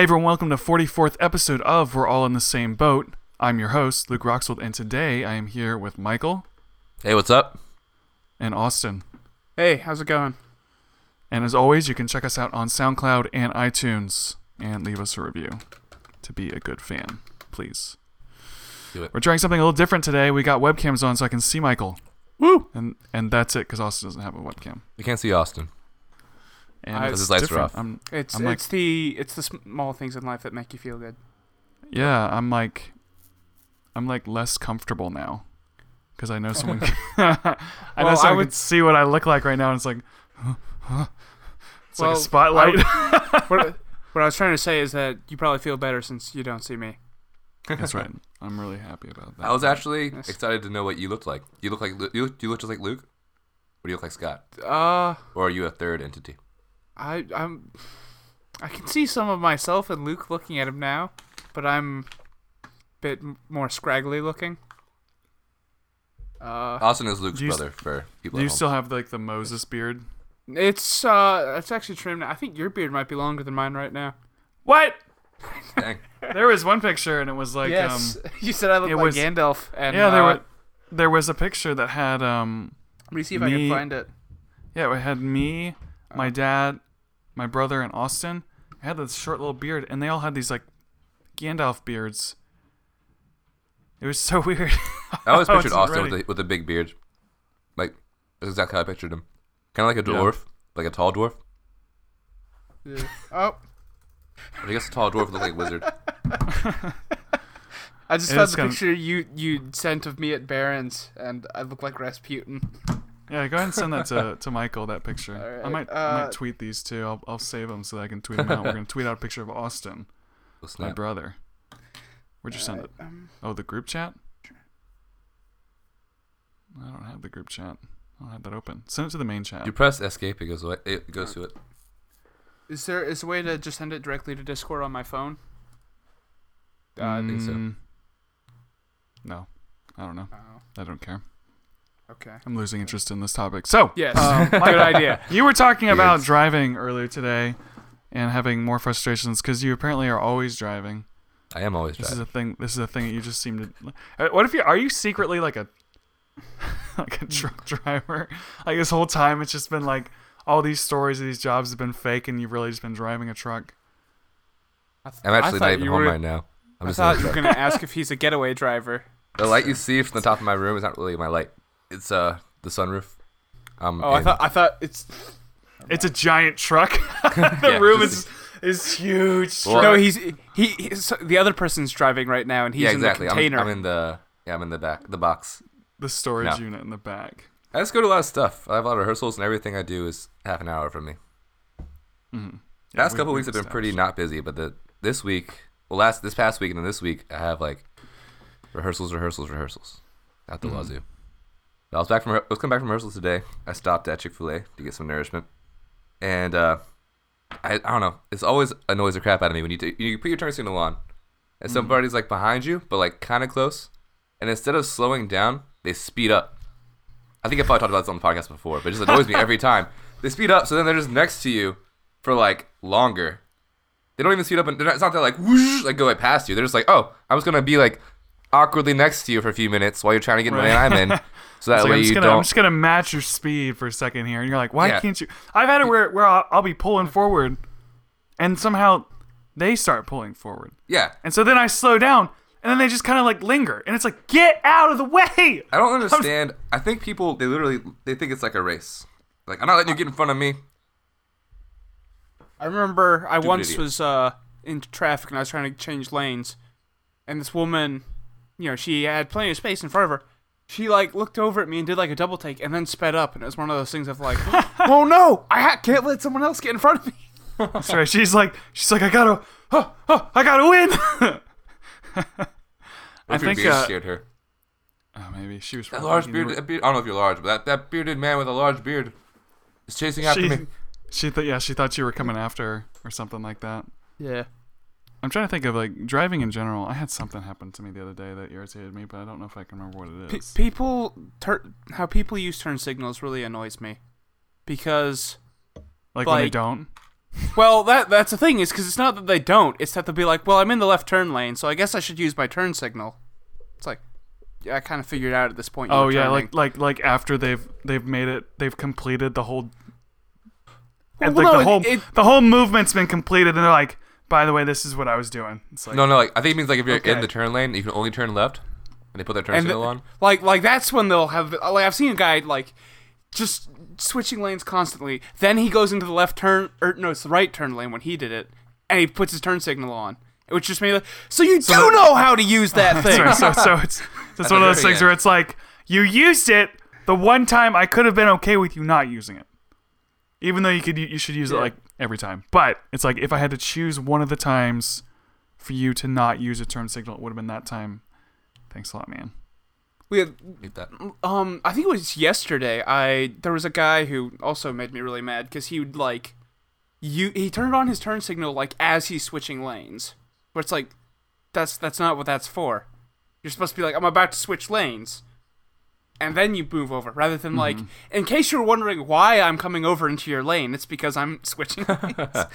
Hey everyone, welcome to 44th episode of We're All in the Same Boat. I'm your host, Luke Roxwold, and today I am here with Michael Hey, what's up? and Austin. Hey, how's it going? And as always, you can check us out on SoundCloud and iTunes and leave us a review to be a good fan, please. Do it. We're trying something a little different today. We got webcams on so I can see Michael. Woo! And and that's it because Austin doesn't have a webcam. You can't see Austin. And I- it's 'Cause his lights are different. off. I'm, It's I'm like- it's the it's the small things in life that make you feel good. yeah, I'm like, I'm like less comfortable now because I know someone. Can, I know Well, I someone would- can see what I look like right now. And it's like, it's like a spotlight. what, what I was trying to say is that you probably feel better since you don't see me. That's right. I'm really happy about that. I was actually Yes. excited to know what you looked like. You look like you look, do you look just like Luke, or do you look like Scott, Uh, or are you a third entity? I I'm I can see some of myself and Luke looking at him now, but I'm a bit more scraggly looking. Uh, Austin is Luke's Do you s- brother for people. Do you at home. still have like the Moses beard? it's uh it's actually trimmed. I think your beard might be longer than mine right now. What? Dang. There was one picture and it was like yes, um you said I look it like was- Gandalf, and yeah there uh, were there was a picture that had um Let me see if I can find it. yeah it had me, my dad, my brother and Austin. Had this short little beard and they all had these like Gandalf beards. It was so weird. I always pictured wasn't Austin with a, with a big beard. Like that's exactly how I pictured him. Kind of like a Yeah. dwarf, like a tall dwarf. Yeah. Oh, But I guess a tall dwarf would look like a wizard. I just It found the kinda- picture you you sent of me at Barron's, and I look like Rasputin. Yeah, go ahead and send that to, to Michael that picture. I Alright, might I uh, might tweet these too. I'll I'll save them so that I can tweet them out. We're gonna tweet out a picture of Austin, my snap. brother. Where'd you send it? Um, Oh, the group chat? I don't have the group chat. I don't have that open. Send it to the main chat. You press escape, it goes away. It goes to it. is there is a way to just send it directly to Discord on my phone? Uh, think so. No, I don't know. oh, I don't care. Okay. I'm losing interest in this topic. So, Yes, um, good idea. you were talking about Beards. driving earlier today and having more frustrations because you apparently are always driving. I am always This is driving. a thing. This is a thing that you just seem to. Uh, What if you are you secretly like a like a truck driver? Like this whole time, it's just been like all these stories of these jobs have been fake, and you've really just been driving a truck. I th- I'm I actually thought not even you home were- right now. I'm I just in the thought you were truck. gonna ask if he's a getaway driver. The light you see from the top of my room is not really my light. It's uh the sunroof. Um, Oh, I thought I thought it's It's a giant truck. the Yeah, room just- is is huge. Well, no. He's he. He's, the other person's driving right now, and he's yeah, in exactly. the I'm, container. I'm in the yeah, I'm in the back, the box. the storage No. unit in the back. I just go to a lot of stuff. I have a lot of rehearsals, and everything I do is half an hour from me. Mm-hmm. Last couple weeks have been pretty not busy, but the this week, well, last this past week and then this week, I have like rehearsals, rehearsals, rehearsals at the Mhm. wazoo. I was back from I was coming back from rehearsals today. I stopped at Chick Fil A to get some nourishment, and uh, I I don't know. It's always annoys the crap out of me when you t- you put your turn signal on, and somebody's like behind you, but like kind of close, and instead of slowing down, they speed up. I think I probably talked about this on the podcast before, but it just annoys me every time. They speed up, so then they're just next to you for like longer. They don't even speed up, and they're not, it's not that like whoosh, like go like past you. They're just like, oh, I was gonna be like awkwardly next to you for a few minutes while you're trying to get in the lane I'm in, so that It's like, I'm, just you gonna, I'm just gonna match your speed for a second here, and you're like, why Yeah. can't you? I've had it where where I'll, I'll be pulling forward, and somehow they start pulling forward, Yeah, and so then I slow down, and then they just kind of like linger, and it's like, get out of the way! I don't understand. I think people they literally they think it's like a race. Like I'm not letting you get in front of me. I remember I Stupid once idiot. was uh, in traffic and I was trying to change lanes, and this woman, you know, she had plenty of space in front of her. She like looked over at me and did like a double take and then sped up, and it was one of those things of like, oh no, I ha- can't let someone else get in front of me. That's right. She's like, she's like, I gotta, oh, oh, I gotta win. What I your think, beard uh, scared her. oh, maybe she was. That large you beard, that beard. I don't know if you're large, but that, that bearded man with a large beard is chasing after She, me. she thought, yeah, she thought you were coming after her or something like that. Yeah. I'm trying to think of like driving in general. I had something happen to me the other day that irritated me, but I don't know if I can remember what it is. Pe- people, tur- how people use turn signals really annoys me, because like when they don't. Well, that that's the thing is because it's not that they don't. It's that they'll be like, well, I'm in the left turn lane, so I guess I should use my turn signal. It's like, yeah, I kind of figured out at this point. Oh yeah, turning. like like like after they've they've made it, they've completed the whole. and Well, like no, the it- whole it- the whole movement's been completed, and they're like, by the way, this is what I was doing. It's like No, no, like I think it means like if you're Okay. in the turn lane, you can only turn left, and they put their turn and signal the- on. like like that's when they'll have like I've seen a guy like just switching lanes constantly. Then he goes into the left turn or no, it's the right turn lane when he did it, and he puts his turn signal on, which just made like so you do know how to use that thing. So so it's it's one of those things where it's like you used it the one time I could have been okay with you not using it, even though you could you should use it like every time. But it's like if I had to choose one of the times for you to not use a turn signal, it would have been that time. Thanks a lot, man. we had Need that. um I think it was yesterday. I there was a guy who also made me really mad because he would like you he turned on his turn signal like as he's switching lanes, but it's like that's that's not what that's for. You're supposed to be like I'm about to switch lanes, and then you move over rather than like mm-hmm. in case you're wondering why I'm coming over into your lane. It's because I'm switching lanes.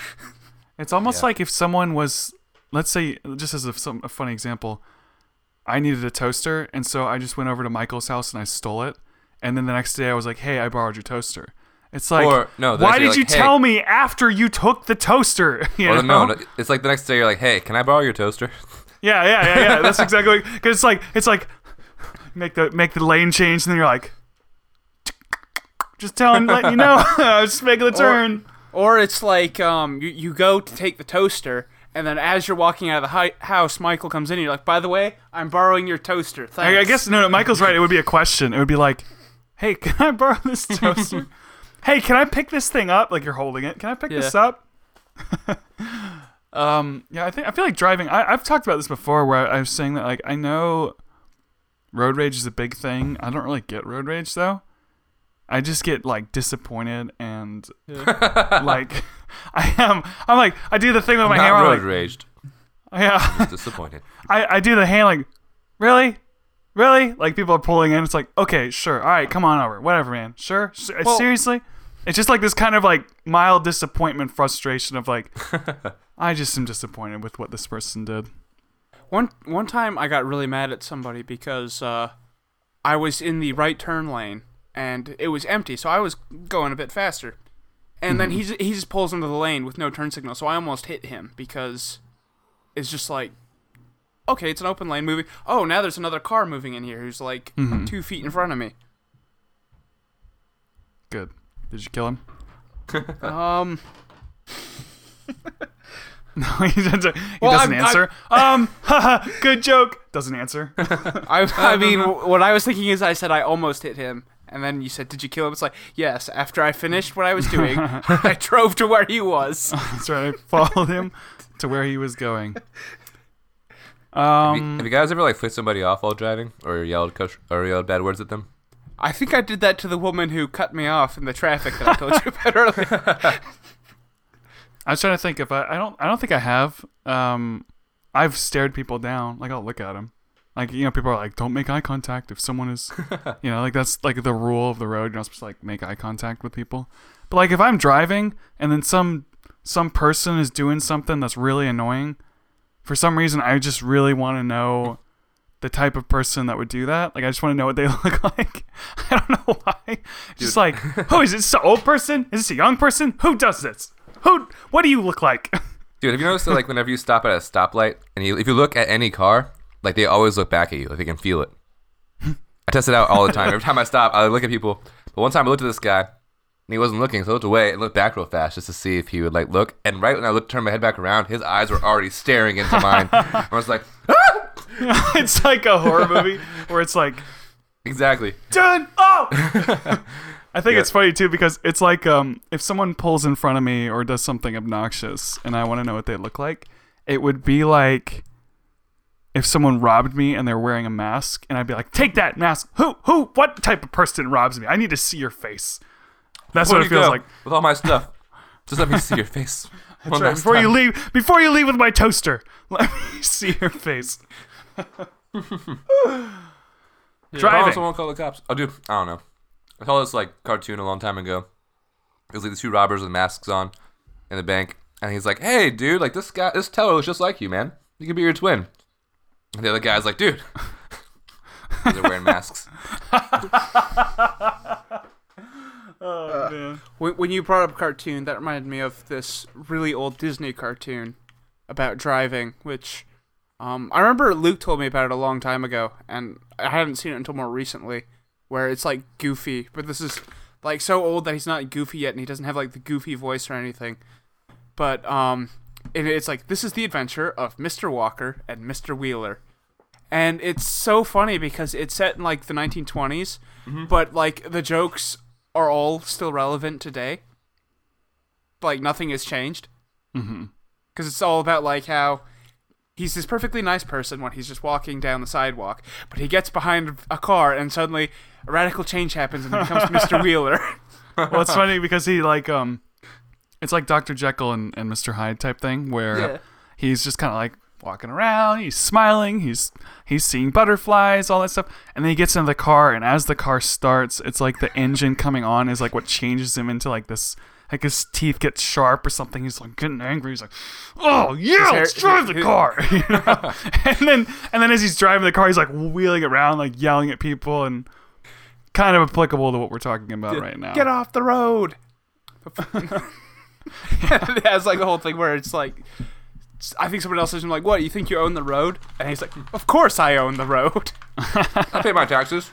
It's almost Yeah. like if someone was, let's say, just as a, some, a funny example, I needed a toaster, and so I just went over to Michael's house and I stole it, and then the next day I was like, "Hey, I borrowed your toaster." It's like, Or, no, why did you're you "Hey." tell me after you took the toaster? You Or know? no, no, it's like the next day you're like, hey, can I borrow your toaster? Yeah, yeah, yeah, yeah. That's exactly because it's like it's like make the make the lane change, and then you're like, just telling, letting you know, I was just making the turn. or it's like um you you go to take the toaster. And then, as you're walking out of the hi- house, Michael comes in. and You're like, "By the way, I'm borrowing your toaster." Thanks. I, I guess no, no. Michael's right. It would be a question. It would be like, "Hey, can I borrow this toaster? hey, can I pick this thing up? Like you're holding it. Can I pick this up?" um, yeah, I think I feel like driving. I, I've talked about this before, where I was saying that like I know road rage is a big thing. I don't really get road rage though. I just get like disappointed and like I am. I'm like I do the thing with my hand. road like, raged. yeah. Disappointed. I, I do the hand like, really? Really? Like people are pulling in. It's like, okay, sure. All right, come on over. Whatever, man. Sure. S- uh, Well- Seriously? It's just like this kind of like mild disappointment, frustration of like, I just am disappointed with what this person did. One one time I got really mad at somebody because uh, I was in the right turn lane and it was empty, so I was going a bit faster. And then he he just pulls into the lane with no turn signal, so I almost hit him because it's just like, okay, it's an open lane moving. Oh, now there's another car moving in here who's like two feet in front of me. Good. Did you kill him? Um, No, he doesn't, he Well, doesn't I'm- answer. um, haha, good joke. Doesn't answer. I I mean, what I was thinking is I said I almost hit him. And then you said, "Did you kill him?" It's like, yes. After I finished what I was doing, I drove to where he was. That's right. I followed him to where he was going. Have you, Um, have you guys ever like flicked somebody off while driving, or yelled cuss- or yelled bad words at them? I think I did that to the woman who cut me off in the traffic that I told you about earlier. I was trying to think if I, I don't I don't think I have. Um, I've stared people down. Like I'll look at them. Like you know, people are like, don't make eye contact if someone is, you know, like that's like the rule of the road. You're not supposed to like make eye contact with people. But like if I'm driving and then some some person is doing something that's really annoying, for some reason I just really want to know the type of person that would do that. Like I just want to know what they look like. I don't know why. Just like, oh, is this? An old person? Is this a young person? Who does this? Who? What do you look like? Dude, have you noticed that like whenever you stop at a stoplight and you, if you look at any car, like they always look back at you, like they can feel it. I test it out all the time. Every time I stop, I look at people. But one time I looked at this guy and he wasn't looking, so I looked away and looked back real fast just to see if he would like look. And right when I looked, turned my head back around, his eyes were already staring into mine. I was like, it's like a horror movie where it's like exactly. done. Oh. I think Yeah. it's funny too because it's like um if someone pulls in front of me or does something obnoxious and I want to know what they look like, it would be like if someone robbed me and they're wearing a mask and I'd be like, "Take that mask. Who who what type of person robs me? I need to see your face." That's Where what it feels like. with all my stuff. Just let me see your face. That's right. Before you leave, before you leave with my toaster, let me see your face. Oh, Driving. someone call the cops. Oh, dude, I don't know. I saw this like cartoon a long time ago. It was like the two robbers with masks on, in the bank, and he's like, "Hey, dude, like this guy, this teller looks just like you, man. You could be your twin." And the other guy's like, "Dude." They're wearing masks. Oh man. When, when you brought up cartoon, that reminded me of this really old Disney cartoon about driving, which um, I remember Luke told me about it a long time ago, and I hadn't seen it until more recently, where it's like goofy, but this is like so old that he's not goofy yet, and he doesn't have like the goofy voice or anything. But um, and it's like this is the adventure of Mr. Walker and Mr. Wheeler, and it's so funny because it's set in like the 1920s, but like the jokes are all still relevant today. Like nothing has changed. Mm-hmm. Because it's all about like how he's this perfectly nice person when he's just walking down the sidewalk, but he gets behind a car and suddenly a radical change happens and he becomes Mr. Wheeler. Well, it's funny because he like um, it's like Dr. Jekyll and, and Mr. Hyde type thing where Yeah. he's just kind of like walking around, he's smiling, he's he's seeing butterflies, all that stuff, and then he gets into the car, and as the car starts, it's like the engine coming on is like what changes him into like this. Like his teeth get sharp or something. He's like getting angry. He's like, "Oh yeah, hair- let's drive the car." You know? and then and then as he's driving the car, he's like wheeling around, like yelling at people, and kind of applicable to what we're talking about right now. Get off the road. it has like the whole thing where it's like I think someone else is like, "What? You think you own the road?" And he's like, "Of course I own the road." I pay my taxes.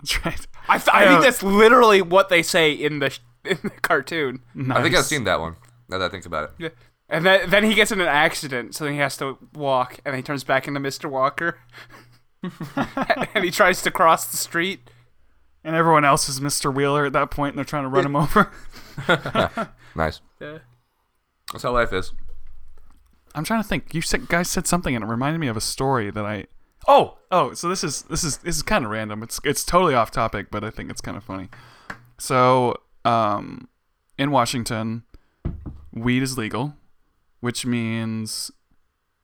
That's right. I, th- I think that's literally what they say in the in the cartoon. I think I've seen that one. Now that I think about it. Yeah. And then, then he gets in an accident, so then he has to walk, and he turns back into Mr. Walker. and he tries to cross the street. And everyone else is Mr. Wheeler at that point, and they're trying to run him over. Nice. Yeah. That's how life is. I'm trying to think. You said, guys said something, and it reminded me of a story that I. Oh, oh. So this is this is this is kind of random. It's it's totally off topic, but I think it's kind of funny. So, um, in Washington, weed is legal, which means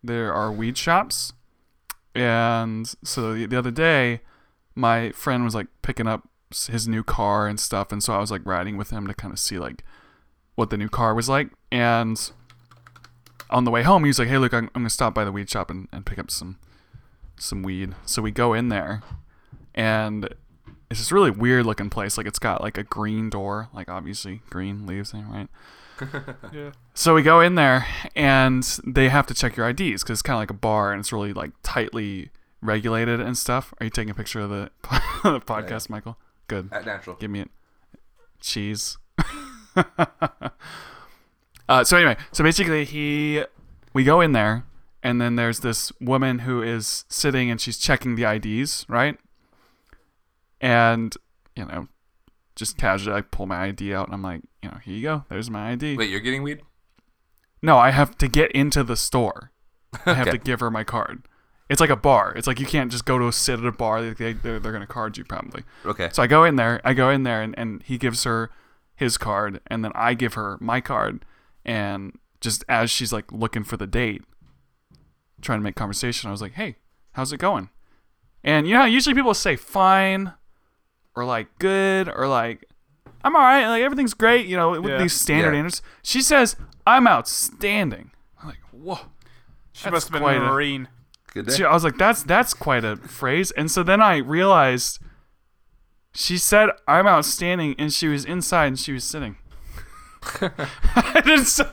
there are weed shops. And so the, the other day, my friend was like picking up his new car and stuff, and so I was like riding with him to kind of see like what the new car was like. And on the way home, he was like, "Hey, look, I'm, I'm gonna stop by the weed shop and, and pick up some some weed." So we go in there, and it's this really weird looking place. Like it's got like a green door, like obviously green leaves there, right? Yeah. So we go in there, and they have to check your IDs because it's kind of like a bar, and it's really like tightly regulated and stuff. Are you taking a picture of the, the podcast, Michael? Good. At natural. Give me it. Cheese. uh, so anyway, so basically he, we go in there, and then there's this woman who is sitting and she's checking the IDs, right? And you know, just casually, I pull my ID out and I'm like, you know, here you go. There's my ID. Wait, you're getting weed? No, I have to get into the store. I have Okay. to give her my card. It's like a bar. It's like you can't just go to sit at a bar. They, they, they're, they're going to card you probably. Okay. So I go in there. I go in there, and, and he gives her his card, and then I give her my card. And just as she's like looking for the date, trying to make conversation, I was like, "Hey, how's it going?" And you know, usually people say fine, or like good, or like I'm all right, like everything's great. You know, with Yeah. these standard Yeah. answers. She says I'm outstanding. I'm like, whoa. She must have been quite a a- Marine. Good day. She- I was like, that's that's quite a phrase. And so then I realized she said I'm outstanding, and she was inside and she was sitting. and so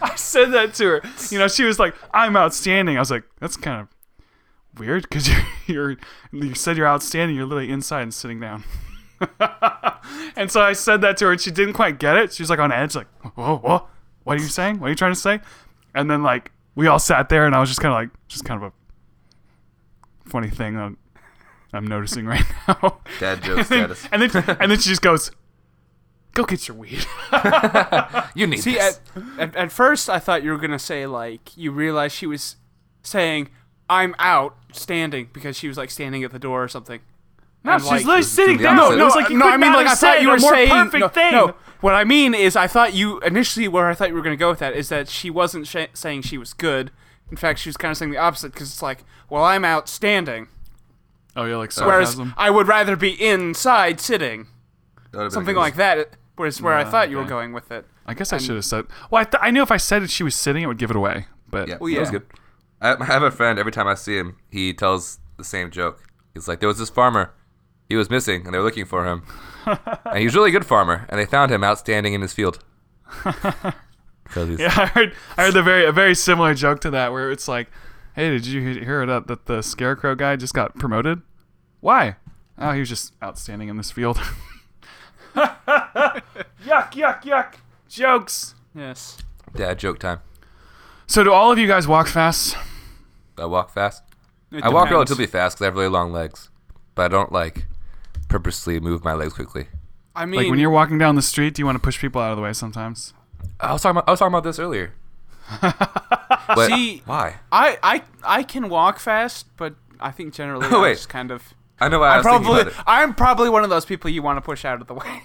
I said that to her. You know, she was like, "I'm outstanding." I was like, "That's kind of weird because you're, you're you said you're outstanding. You're literally inside and sitting down." and so I said that to her, and she didn't quite get it. She was like on edge, like, "Whoa, whoa, what are you saying? What are you trying to say?" And then like we all sat there, and I was just kind of like, just kind of a funny thing that I'm noticing right now. Dad joke and, then, status. and then and then she just goes, "Go get your weed." You need See, this. at, at, at first I thought you were gonna say like you realized she was saying I'm out standing because she was like standing at the door or something. No, And, she's like- literally sitting the down. opposite. No, it was like you no, could I mean like I have thought said you a were more saying perfect no, thing. no. What I mean is I thought you initially where I thought you were gonna go with that is that she wasn't sh- saying she was good. In fact, she was kind of saying the opposite because it's like, well, I'm outstanding, Oh, yeah, like sarcasm. whereas. I would rather be inside sitting. That would've been Something like that would was where I ah, thought you were going with it. I guess I I'm- should have said. Well, I, th- I knew if I said she was sitting, it would give it away. But Yeah, Well, that was good. I, I have a friend. Every time I see him, he tells the same joke. He's like, "There was this farmer. He was missing, and they were looking for him. and he's a really good farmer, and they found him outstanding in his field." Yeah, I heard I heard the very a very similar joke to that where it's like, "Hey, did you hear that that the scarecrow guy just got promoted? Why? Oh, he was just outstanding in this field." yuck, yuck, yuck. Jokes. Yes. dad joke time. So, do all of you guys walk fast? I walk fast. It I walk relatively fast because I have really long legs, but I don't like purposely move my legs quickly. I mean, Like when you're walking down the street, do you want to push people out of the way sometimes? I was talking about I was talking about this earlier. but See- why? I, I I can walk fast, but I think generally Oh, I just kind of. I know why I I'm was thinking probably about it. I'm probably one of those people you want to push out of the way.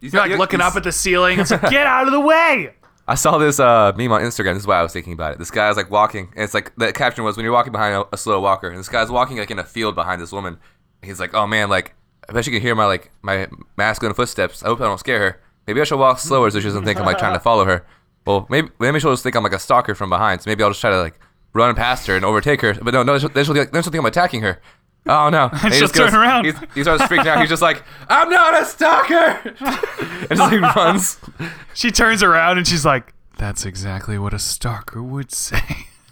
You You're like you- looking up at the ceiling. It's like, get out of the way. I saw this uh, meme on Instagram. This is why I was thinking about it. This guy was like walking, and it's like the caption was when you're walking behind a, a slow walker, and this guy's walking like in a field behind this woman. He's like, "Oh man, like I bet you can hear my like my masculine footsteps. I hope I don't scare her. Maybe I should walk slower so she doesn't think I'm like trying to follow her. Well, maybe maybe she'll just think I'm like a stalker from behind. So maybe I'll just try to like run past her and overtake her. But no, no, then she'll, she'll think I'm attacking her. Oh no! And he She'll just goes- turn around. he's- he starts freaking out. He's just like, "I'm not a stalker," and just like runs. She turns around and she's like, "That's exactly what a stalker would say."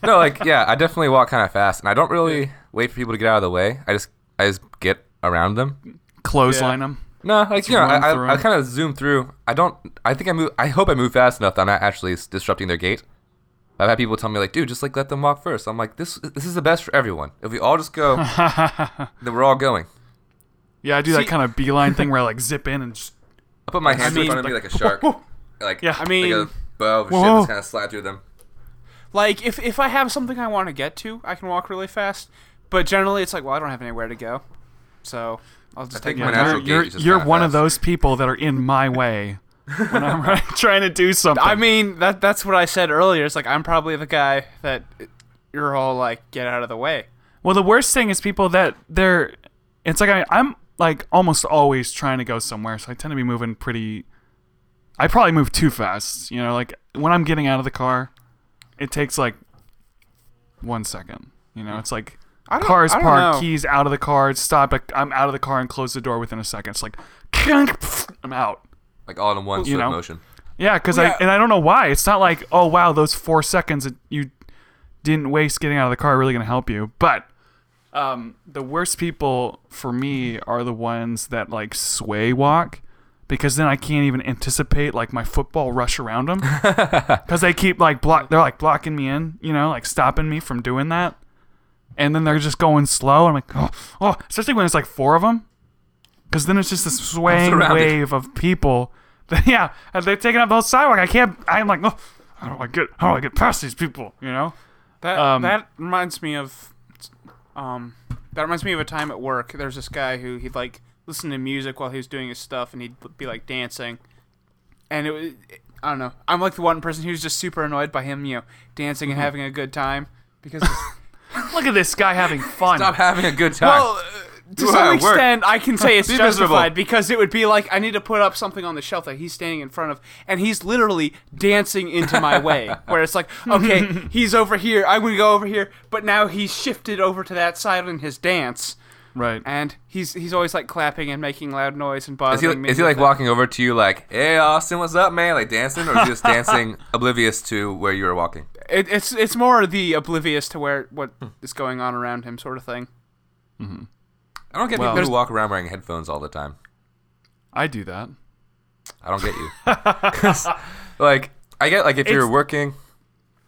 no, like yeah, I definitely walk kind of fast, and I don't really wait for people to get out of the way. I just I just get around them. Clothesline them. No, like you know, run I, I, I 'em. kind of zoom through. I don't. I think I move. I hope I move fast enough that I'm not actually disrupting their gait. I've had people tell me like, dude, just like let them walk first. I'm like, this this is the best for everyone. If we all just go, then we're all going. Yeah, I do that kind of beeline thing where I like zip in and just. I put my hands mean, in front of me like- like a shark. Like Yeah. I mean- like a bow of shit Whoa. just kind of slide through them. Like if if I have something I want to get to, I can walk really fast. But generally, it's like, well, I don't have anywhere to go, so I'll just I take think my my You're, natural you're, you're kinda one of those people that are in my way when I'm trying to do something. I mean, that that's what I said earlier. It's like I'm probably the guy that you're all like, get out of the way. Well, the worst thing is people that they're. It's like I, I'm like almost always trying to go somewhere, so I tend to be moving pretty. I probably move too fast. You know, like when I'm getting out of the car, it takes like one second. You know, it's like cars parked, keys out of the car, stop. like, I'm out of the car and close the door within a second. It's like I'm out. Like all in one You know. motion. Yeah, because Well, I and I don't know why. It's not like oh wow, those four seconds that you didn't waste getting out of the car are really gonna help you. But um, the worst people for me are the ones that like sway walk, because then I can't even anticipate like my football rush around them, because they keep like block. They're like blocking me in, you know, like stopping me from doing that. And then they're just going slow. I'm like, oh, oh, especially when it's like four of them, because then it's just this swaying wave of people. That, yeah, and they're taking up the whole sidewalk. I can't. I'm like, oh, how do I get? How do I get past these people? You know? That Um, that reminds me of, um, that reminds me of a time at work. There's this guy who he'd like listen to music while he was doing his stuff, and he'd be like dancing, and it was I don't know. I'm like the one person who's just super annoyed by him, you know, dancing Mm-hmm. and having a good time because. Look at this guy having fun. Stop having a good time. Well, to some I work? extent, I can say it's Be miserable. justified because it would be like I need to put up something on the shelf that he's standing in front of, and he's literally dancing into my way. Where it's like, okay, he's over here, I'm gonna go over here, but now he's shifted over to that side in his dance, right. and he's he's always like clapping and making loud noise and Is bothering he, me. is he like it. walking over to you like, hey Austin, what's up, man? Like dancing, or just dancing oblivious to where you were walking? It, it's it's more the oblivious to where what hmm. is going on around him sort of thing. Mm-hmm. I don't get Well- people who walk around wearing headphones all the time. I do that. I don't get you. like, I get like if you're working,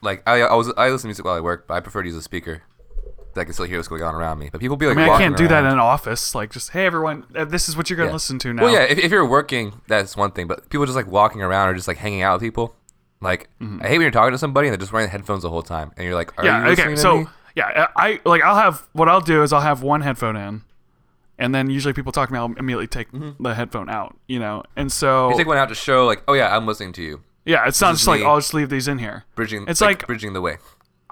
like I, I was I listen to music while I work, but I prefer to use a speaker that I can still hear what's going on around me. But people be like, I mean, I can't do that in an office. Like, just hey, everyone, uh, this is what you're gonna Yeah. listen to now. Well, yeah, if, if you're working, that's one thing. But people just like walking around or just like hanging out with people. Like, I hate when you're talking to somebody and they're just wearing headphones the whole time, and you're like, Are yeah. you Okay. to So me? yeah, I like I'll have what I'll do is I'll have one headphone in, and then usually people talk to me, I'll immediately take the headphone out. You know, and so You take one out to show, like, oh yeah, I'm listening to you, yeah, it's not just like. I'll just leave these in here. bridging. It's like, like- bridging the way.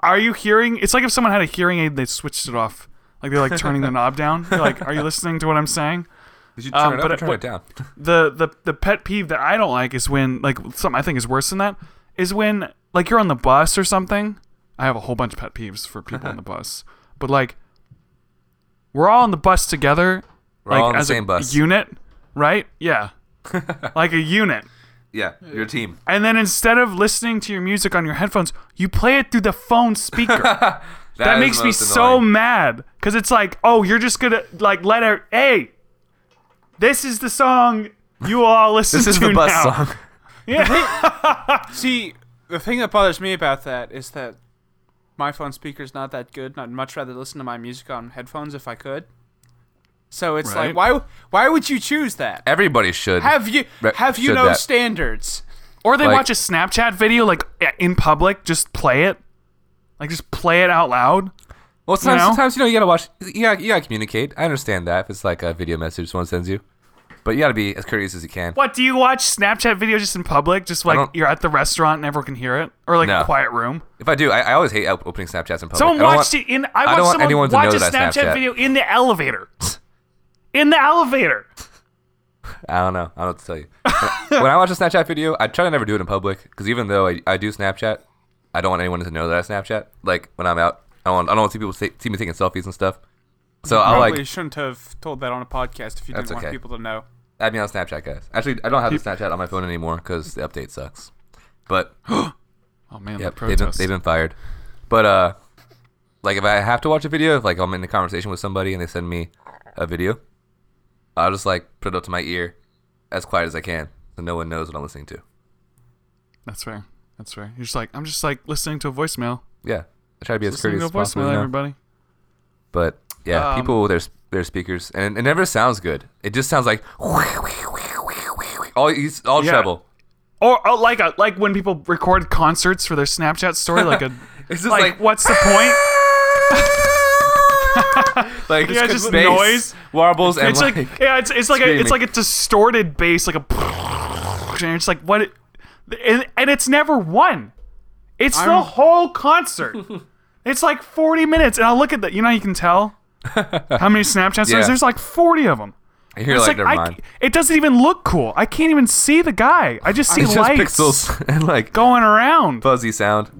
Are you hearing? It's like if someone had a hearing aid, they switched it off. Like they're like turning the knob down. You're like, are you listening to what I'm saying? Did you turn Um, it up but or turn what- it down? the the the pet peeve that I don't like is when like something I think is worse than that is when like you're on the bus or something. I have a whole bunch of pet peeves for people on the bus, but like we're all on the bus together, We're like all on the as same a bus. unit, right? Yeah, like a unit. yeah, your team. And then instead of listening to your music on your headphones, you play it through the phone speaker. That makes me most so annoying. mad because it's like, oh, you're just gonna like let it. Hey, this is the song you all listen to. This is to the bus now. song. Yeah. See, the thing that bothers me about that is that my phone speaker's not that good. I'd much rather listen to my music on headphones if I could. So it's Right. like, why? Why would you choose that? Everybody should. Have you Re- have you no that. standards? Or they Like- watch a Snapchat video like in public, just play it, like just play it out loud. well, sometimes, know? sometimes you know you gotta watch. You gotta, you gotta communicate. I understand that if it's like a video message someone sends you, but you gotta be as courteous as you can. What do you watch Snapchat videos just in public, just like you're at the restaurant and everyone can hear it, or like No. a quiet room? If I do, I, I always hate opening Snapchats in public. Someone watched want- it in. I I watched want someone anyone to watch a Snapchat, Snapchat. video in the elevator. in the elevator. I don't know. I don't know what to tell you. when I watch a Snapchat video, I try to never do it in public because even though I, I do Snapchat, I don't want anyone to know that I Snapchat. Like when I'm out, I don't want, I don't want to see people see, see me taking selfies and stuff. So I Probably like shouldn't have told that on a podcast if you didn't want people to know. Add me on Snapchat, guys. Actually, I don't have the Snapchat on my phone anymore because the update sucks. But Oh man, Yep, the they've been, they've been fired. But uh, like if I have to watch a video, if like I'm in a conversation with somebody and they send me a video, I'll just like put it up to my ear, as quiet as I can, so no one knows what I'm listening to. That's fair. That's fair. You're just like I'm just like listening to a voicemail. Yeah, I try to be as Listening courteous to a as possible. voicemail, you know? everybody. But yeah, Um, people with their their speakers, and it never sounds good. It just sounds like all all Yeah. treble. Or, or like a like when people record concerts for their Snapchat story, like a It's just like, like, what's the point? like Yeah, just bass, noise. warbles, and it's like, like, yeah, it's it's like a, it's like a distorted bass, like a and it's like what, it, and, and it's never one. It's the I'm- whole concert. it's like forty minutes, and I'll look at that. You know, how you can tell how many Snapchat stories. Yeah. There's like forty of them. you're It's like, like, never I, mind. it doesn't even look cool. I can't even see the guy. I just see It's just pixels and like going around. fuzzy sound.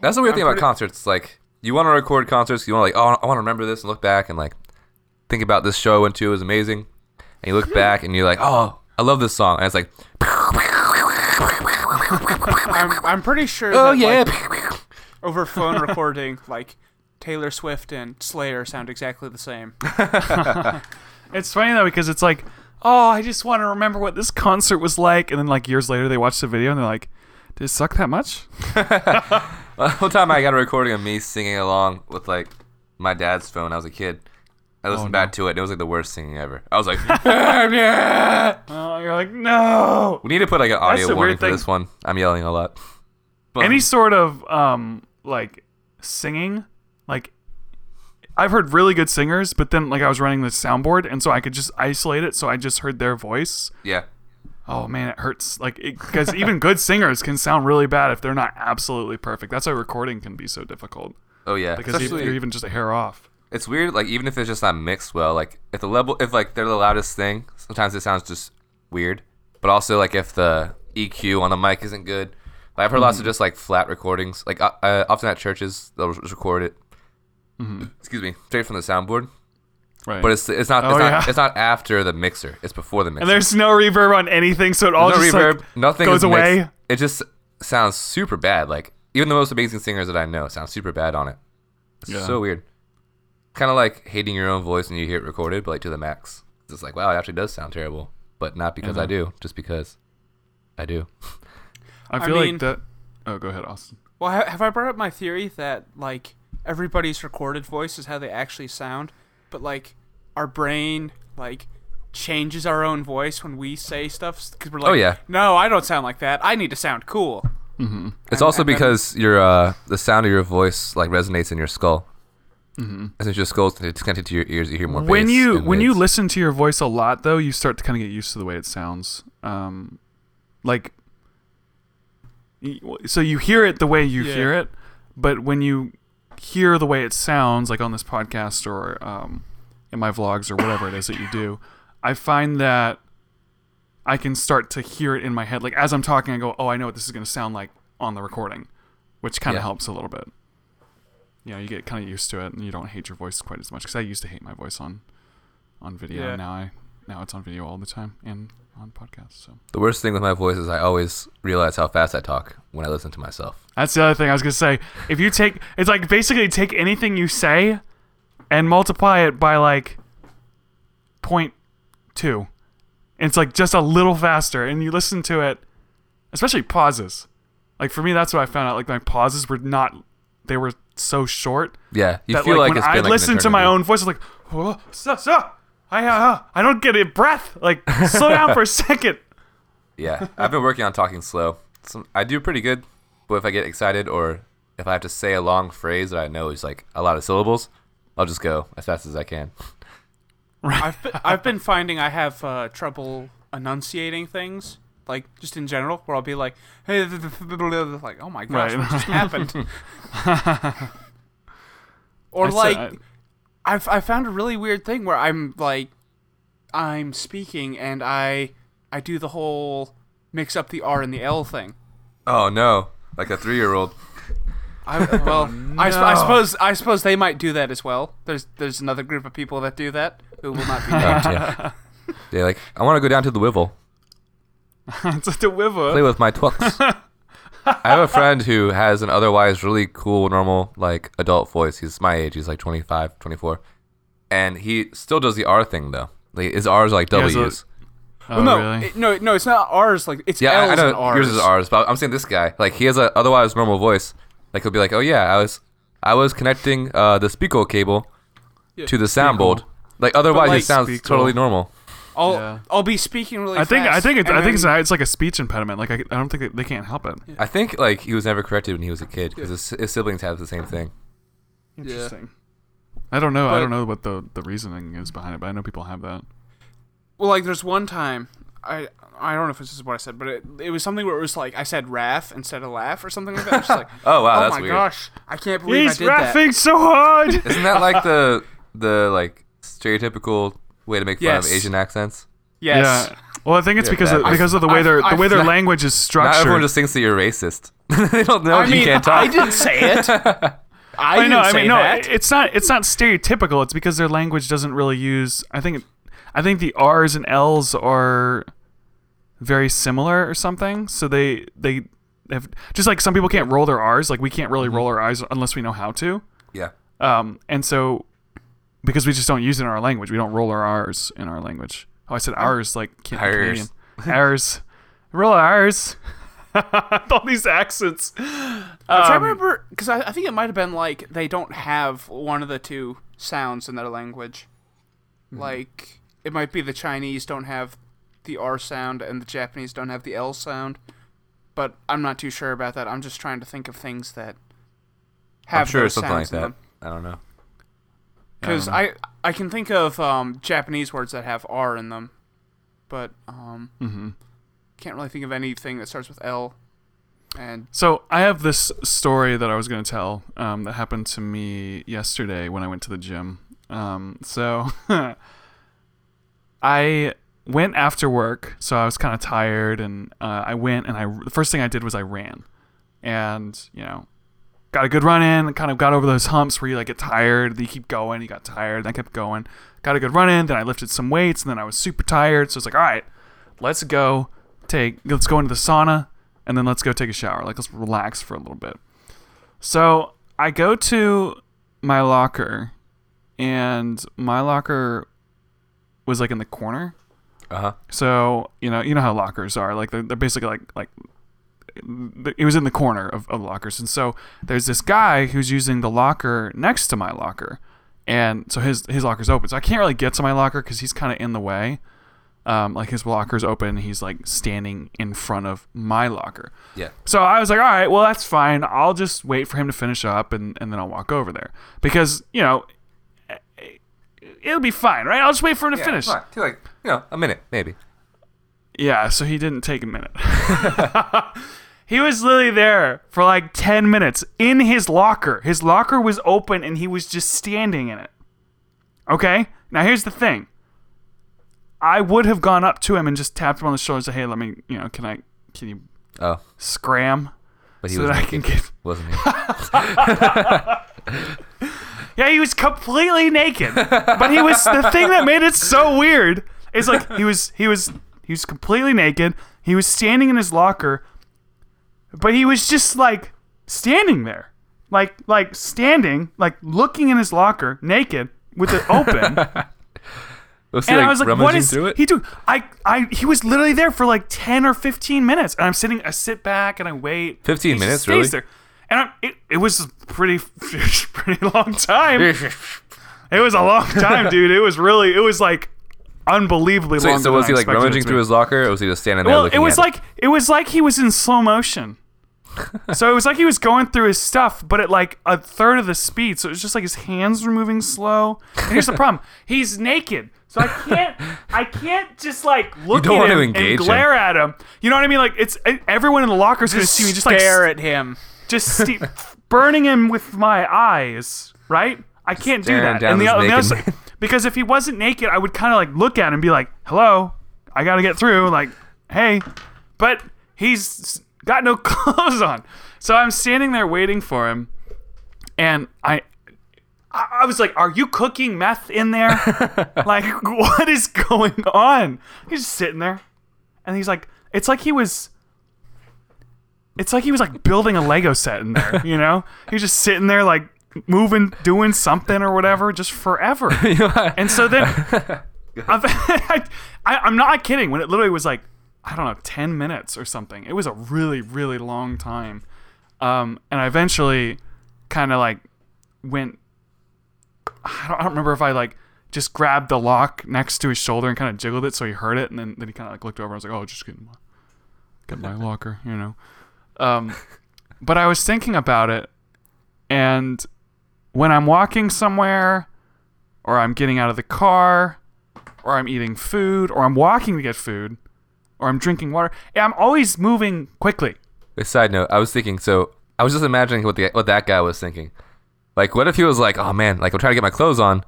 That's the weird I'm thing about pretty- concerts. Like, you want to record concerts, you want to like, oh, I want to remember this and look back and like think about this show I went to. It was amazing. And you look back and you're like, oh, I love this song. And it's like, I'm, I'm pretty sure. oh that, yeah, like, over phone recording, like Taylor Swift and Slayer sound exactly the same. It's funny though because it's like, oh, I just want to remember what this concert was like, and then like years later they watch the video and they're like, did it suck that much? One time I got a recording of me singing along with like my dad's phone. I was a kid. I listened no. back to it. and It was like the worst singing ever. I was like, yeah. Oh, you're like, no. We need to put like an audio warning for thing. this one. I'm yelling a lot. But- Any sort of um like singing, like I've heard really good singers, but then like I was running the soundboard, and so I could just isolate it, so I just heard their voice. yeah. Oh man, it hurts. Like because even good singers can sound really bad if they're not absolutely perfect. That's why recording can be so difficult Oh yeah. because Especially- you're even just a hair off. It's weird, like even if it's just not mixed well, like if the level, if like they're the loudest thing, sometimes it sounds just weird. But also like if the EQ on the mic isn't good, like I've heard lots of just like flat recordings. Like uh, uh, often at churches, they'll just record it. Excuse me, straight from the soundboard. Right. But it's it's not Oh, it's not yeah. it's not after the mixer. It's before the mixer. and there's no reverb on anything, so it all no just reverb. like nothing goes is mixed. away. It just sounds super bad. Like even the most amazing singers that I know sound super bad on it. It's Yeah. so weird. Kind of like hating your own voice when you hear it recorded, but like to the max. It's just like wow, it actually does sound terrible, but not because I Uh-huh. do, just because I do. I I feel mean- like that. Oh, go ahead, Austin. Well, have I brought up my theory that like everybody's recorded voice is how they actually sound, but like our brain like changes our own voice when we say stuff because we're like, Oh, yeah. no, I don't sound like that. I need to sound cool. Mhm. It's And- also and then- because your uh, the sound of your voice like resonates in your skull. Mm-hmm. And since your skull's it's connected to your ears, you hear more. when bass you and when you listen to your voice a lot though you start to kind of get used to the way it sounds um like so you hear it the way you Yeah. hear it but when you hear the way it sounds like on this podcast or um in my vlogs or whatever it is that you do, I find that I can start to hear it in my head. Like as I'm talking, I go, "Oh, I know what this is going to sound like on the recording," which kind of Yeah. helps a little bit. You know, you get kind of used to it, and you don't hate your voice quite as much. Because I used to hate my voice on on video. Yeah. Now I now it's on video all the time and on podcasts. So The worst thing with my voice is I always realize how fast I talk when I listen to myself. That's the other thing I was gonna say. If you take, it's like basically take anything you say, and multiply it by like point two. And it's like just a little faster, and you listen to it, especially pauses. Like for me, that's what I found out. Like my pauses were not, they were so short Yeah, you feel like, like, when it's I been like listen to my own voice, it's like, oh, so, so, I, uh, I don't get a breath. Like slow down for a second. Yeah, I've been working on talking slow. Some, I do pretty good, but if I get excited or if I have to say a long phrase that I know is like a lot of syllables, I'll just go as fast as I can. I've been, I've been finding I have uh, trouble enunciating things, like just in general, where I'll be like, "Hey," like, "Oh my gosh, Right. what just happened?" or I said- like, I- I've I found a really weird thing where I'm like, I'm speaking and I I do the whole mix up the R and the L thing. Oh no, like a three-year-old. I, well, I, I suppose I suppose they might do that as well. There's there's another group of people that do that who will not be named. yeah. yeah, like I want to go down to the Wivel, it's like the play with my twucks. I have a friend who has an otherwise really cool, normal, like adult voice. He's my age. He's like 25, 24. and he still does the R thing though. Like his R's like He has a- W's. Oh, well, no, really? it- no, no, it's not R's. Like it's Yeah, I- L's I know and R's. yours is R's, but I'm saying this guy, like he has a otherwise normal voice. Like he'll be like, "Oh yeah, I was, I was connecting uh, the speaker cable Yeah. to the soundboard." Like otherwise, like, it sounds Speakle. totally normal. I'll Yeah. I'll be speaking really. I think I think it, and I think it's, then- it's like a speech impediment. Like I, I don't think they, they can't help it. I think like he was never corrected when he was a kid because his, his siblings have the same thing. Interesting. I don't know. I don't know what the the reasoning is behind it, but I know people have that. Well, like there's one time I I don't know if this is what I said, but it, it was something where it was like I said "raff" instead of "laugh" or something like that. Just like, Oh wow, oh that's my weird. gosh, I can't believe He's I did that. rapping so hard. Isn't that like the the like stereotypical way to make fun Yes. of Asian accents? Yes. Yeah. Well, I think it's Yeah, because of, because of the way I've- their the I've- way their I've- language is structured. Not structured. everyone just thinks that you're racist. they don't know I if mean, you can't talk. I didn't say it. I, I didn't know. I mean, no, that. it's not. It's not stereotypical. It's because their language doesn't really use. I think. I think the R's and L's are very similar or something. So they they have just like some people can't roll their R's. Like we can't really roll our R's unless we know how to. yeah. Um, and so because we just don't use it in our language, we don't roll our R's in our language. Oh, I said R's like can't R's. Canadian. R's. Roll R's. All these accents. I'm trying to Um, remember because I, I think it might have been like they don't have one of the two sounds in their language. Mm-hmm. Like it might be the Chinese don't have the R sound and the Japanese don't have the L sound, but I'm not too sure about that. I'm just trying to think of things that have I'm sure those something like sounds in that. them. I don't know. Because I I, I can think of um, Japanese words that have R in them, but um, mhm. can't really think of anything that starts with L. And So I have this story that I was going to tell um, that happened to me yesterday when I went to the gym. Um, so I went after work, so I was kind of tired, and uh, I went and I the first thing I did was I ran, and you know, got a good run in, kind of got over those humps where you like get tired, then you keep going, you got tired, then I kept going, got a good run in, then I lifted some weights, and then I was super tired, so it's like, all right, let's go take, let's go into the sauna, and then let's go take a shower, like let's relax for a little bit. So I go to my locker, and my locker was like in the corner. Uh huh. So you know, you know how lockers are. Like they're, they're basically like like it was in the corner of, of lockers, and so there's this guy who's using the locker next to my locker, and so his his locker's open. So I can't really get to my locker because he's kind of in the way. Um, like his locker's open, he's like standing in front of my locker. Yeah. So I was like, all right, well that's fine. I'll just wait for him to finish up, and and then I'll walk over there because you know. It'll be fine, right? I'll just wait for him to Yeah, finish. fine. Take, like you know a minute maybe. Yeah, so he didn't take a minute. he was literally there for like 10 minutes in his locker. His locker was open and he was just standing in it. Okay? Now here's the thing. I would have gone up to him and just tapped him on the shoulder and said, "Hey, let me, you know, can I can you Oh, scram but he so was that I naked, can get wasn't he? Yeah, he was completely naked. But he was the thing that made it so weird is like he was he was he was completely naked. He was standing in his locker, but he was just like standing there. Like like standing, like looking in his locker, naked, with it open. Was he and like, I was like, "What is through it? he doing?" I, I, he was literally there for like ten or fifteen minutes, and I'm sitting. I sit back and I wait. 15 He minutes, really? There, and I, it, it was a pretty, pretty long time. It was a long time, dude. It was really, it was like unbelievably so, long. so was he like rummaging through his locker, or was he just standing there Well, looking it was at like it was like he was in slow motion. so it was like he was going through his stuff, but at like a third of the speed. So it was just like his hands were moving slow. And here's the problem: he's naked, so I can't, I can't just like look at him and engage him. glare at him. You know what I mean? Like it's everyone in the locker is going to see me just like stare at him. just st- burning him with my eyes, right? I can't do that. and the, the other. Because if he wasn't naked, I would kind of like look at him and be like, "Hello, I got to get through." Like, hey, but he's got no clothes on, so I'm standing there waiting for him, and I. I was like, "Are you cooking meth in there? like, what is going on?" He's just sitting there, and he's like, "It's like he was it's like he was like building a Lego set in there, you know? He was just sitting there like moving, doing something or whatever, just forever. and so then I, I'm not kidding. When it literally was like, I don't know, 10 minutes or something. It was a really, really long time. Um, and I eventually kind of like went, I don't, I don't remember if I like just grabbed the lock next to his shoulder and kind of jiggled it so he heard it. And then, then he kind of like looked over and was like, oh, just getting my, get my locker, you know? Um, but I was thinking about it, and when I'm walking somewhere, or I'm getting out of the car, or I'm eating food, or I'm walking to get food, or I'm drinking water, I'm always moving quickly. A side note, I was thinking. So I was just imagining what the what that guy was thinking. Like, what if he was like, "Oh man, like I'm trying to get my clothes on,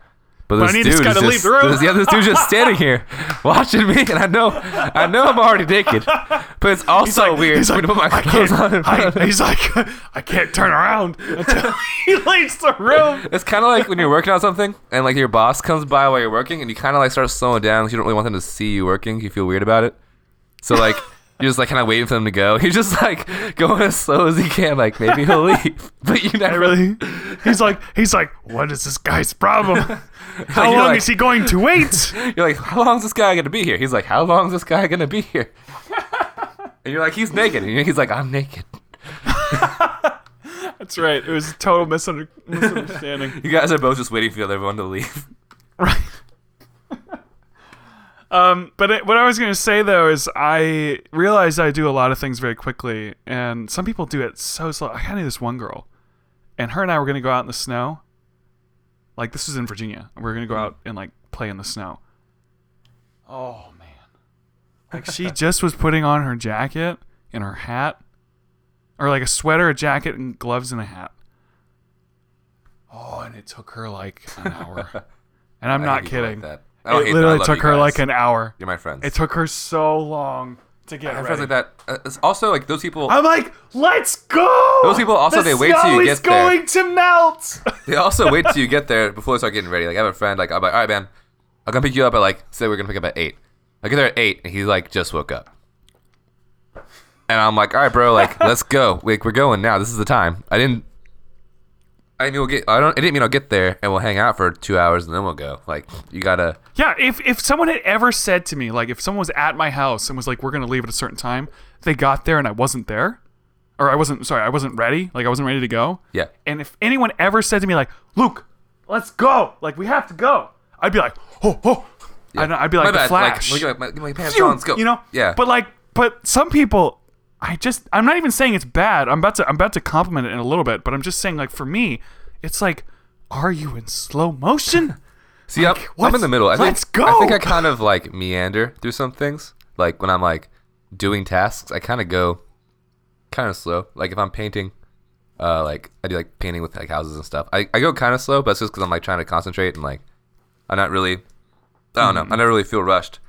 but this I need dude this guy is to just, leave the room." Yeah, this dude's just standing here watching me, and I know, I know I'm already naked, but it's also like- weird he's to put my clothes on. I- he's like, I can't turn around until he leaves the room. It's kind of like when you're working on something, and like your boss comes by while you're working, and you kind of like start slowing down because you don't really want them to see you working. You feel weird about it, so like. You're just like kind of waiting for them to go. You're just like going as slow as he can. Like maybe he'll leave, but you never really, he's like, he's like, what is this guy's problem? How long like- is he going to wait? You're like, how long is this guy gonna be here? He's like, how long is this guy gonna be here? and you're like, he's naked. And he's like, I'm naked. That's right. It was a total misunder- misunderstanding. You guys are both just waiting for everyone to leave. right. Um, but it, what I was going to say though is I realized I do a lot of things very quickly, and some people do it so slow. I kind of knew this one girl, and her and I were going to go out in the snow. Like this was in Virginia. We are going to go out and like play in the snow. Oh man! Like she just was putting on her jacket and her hat, or like a sweater, a jacket, and gloves and a hat. Oh, and it took her like an hour. And I'm I not like kidding. that. I don't it hate literally. I love took her guys. like an hour. You're my friends. It took her so long to get I have ready. like that. Uh, it's also like those people. I'm like, let's go. Those people also, The they wait till snow you is get there. going to melt. They also wait till you get there before they start getting ready. Like I have a friend. Like I'm like, all right, man, I'm gonna pick you up at like say we're gonna pick up at eight. I get there at eight, and he like just woke up. And I'm like, all right, bro, like let's go. Like we're going now. This is the time. I didn't. I mean we'll get. I don't. I didn't mean I'll get there and we'll hang out for two hours and then we'll go. Like you gotta. Yeah, if if someone had ever said to me, like, if someone was at my house and was like, we're gonna leave at a certain time, they got there and I wasn't there, or I wasn't sorry, I wasn't ready, like I wasn't ready to go. Yeah. And if anyone ever said to me like, Luke, let's go, like we have to go, I'd be like, oh oh. I'd, I'd be like my the bad. Flash. Like, get my, get my pants on. Let's go. You know? Yeah. But like, but some people, I just, I'm not even saying it's bad. I'm about to, I'm about to compliment it in a little bit, but I'm just saying, like, for me, it's like, are you in slow motion? See, I'm, I'm in the middle. I think, let's go. I think I kind of like meander through some things. Like when I'm like doing tasks, I kind of go kind of slow. Like if I'm painting, uh, like I do like painting with like houses and stuff. I, I go kind of slow, but it's just because I'm like trying to concentrate and like I'm not really. I don't know. I never really feel rushed.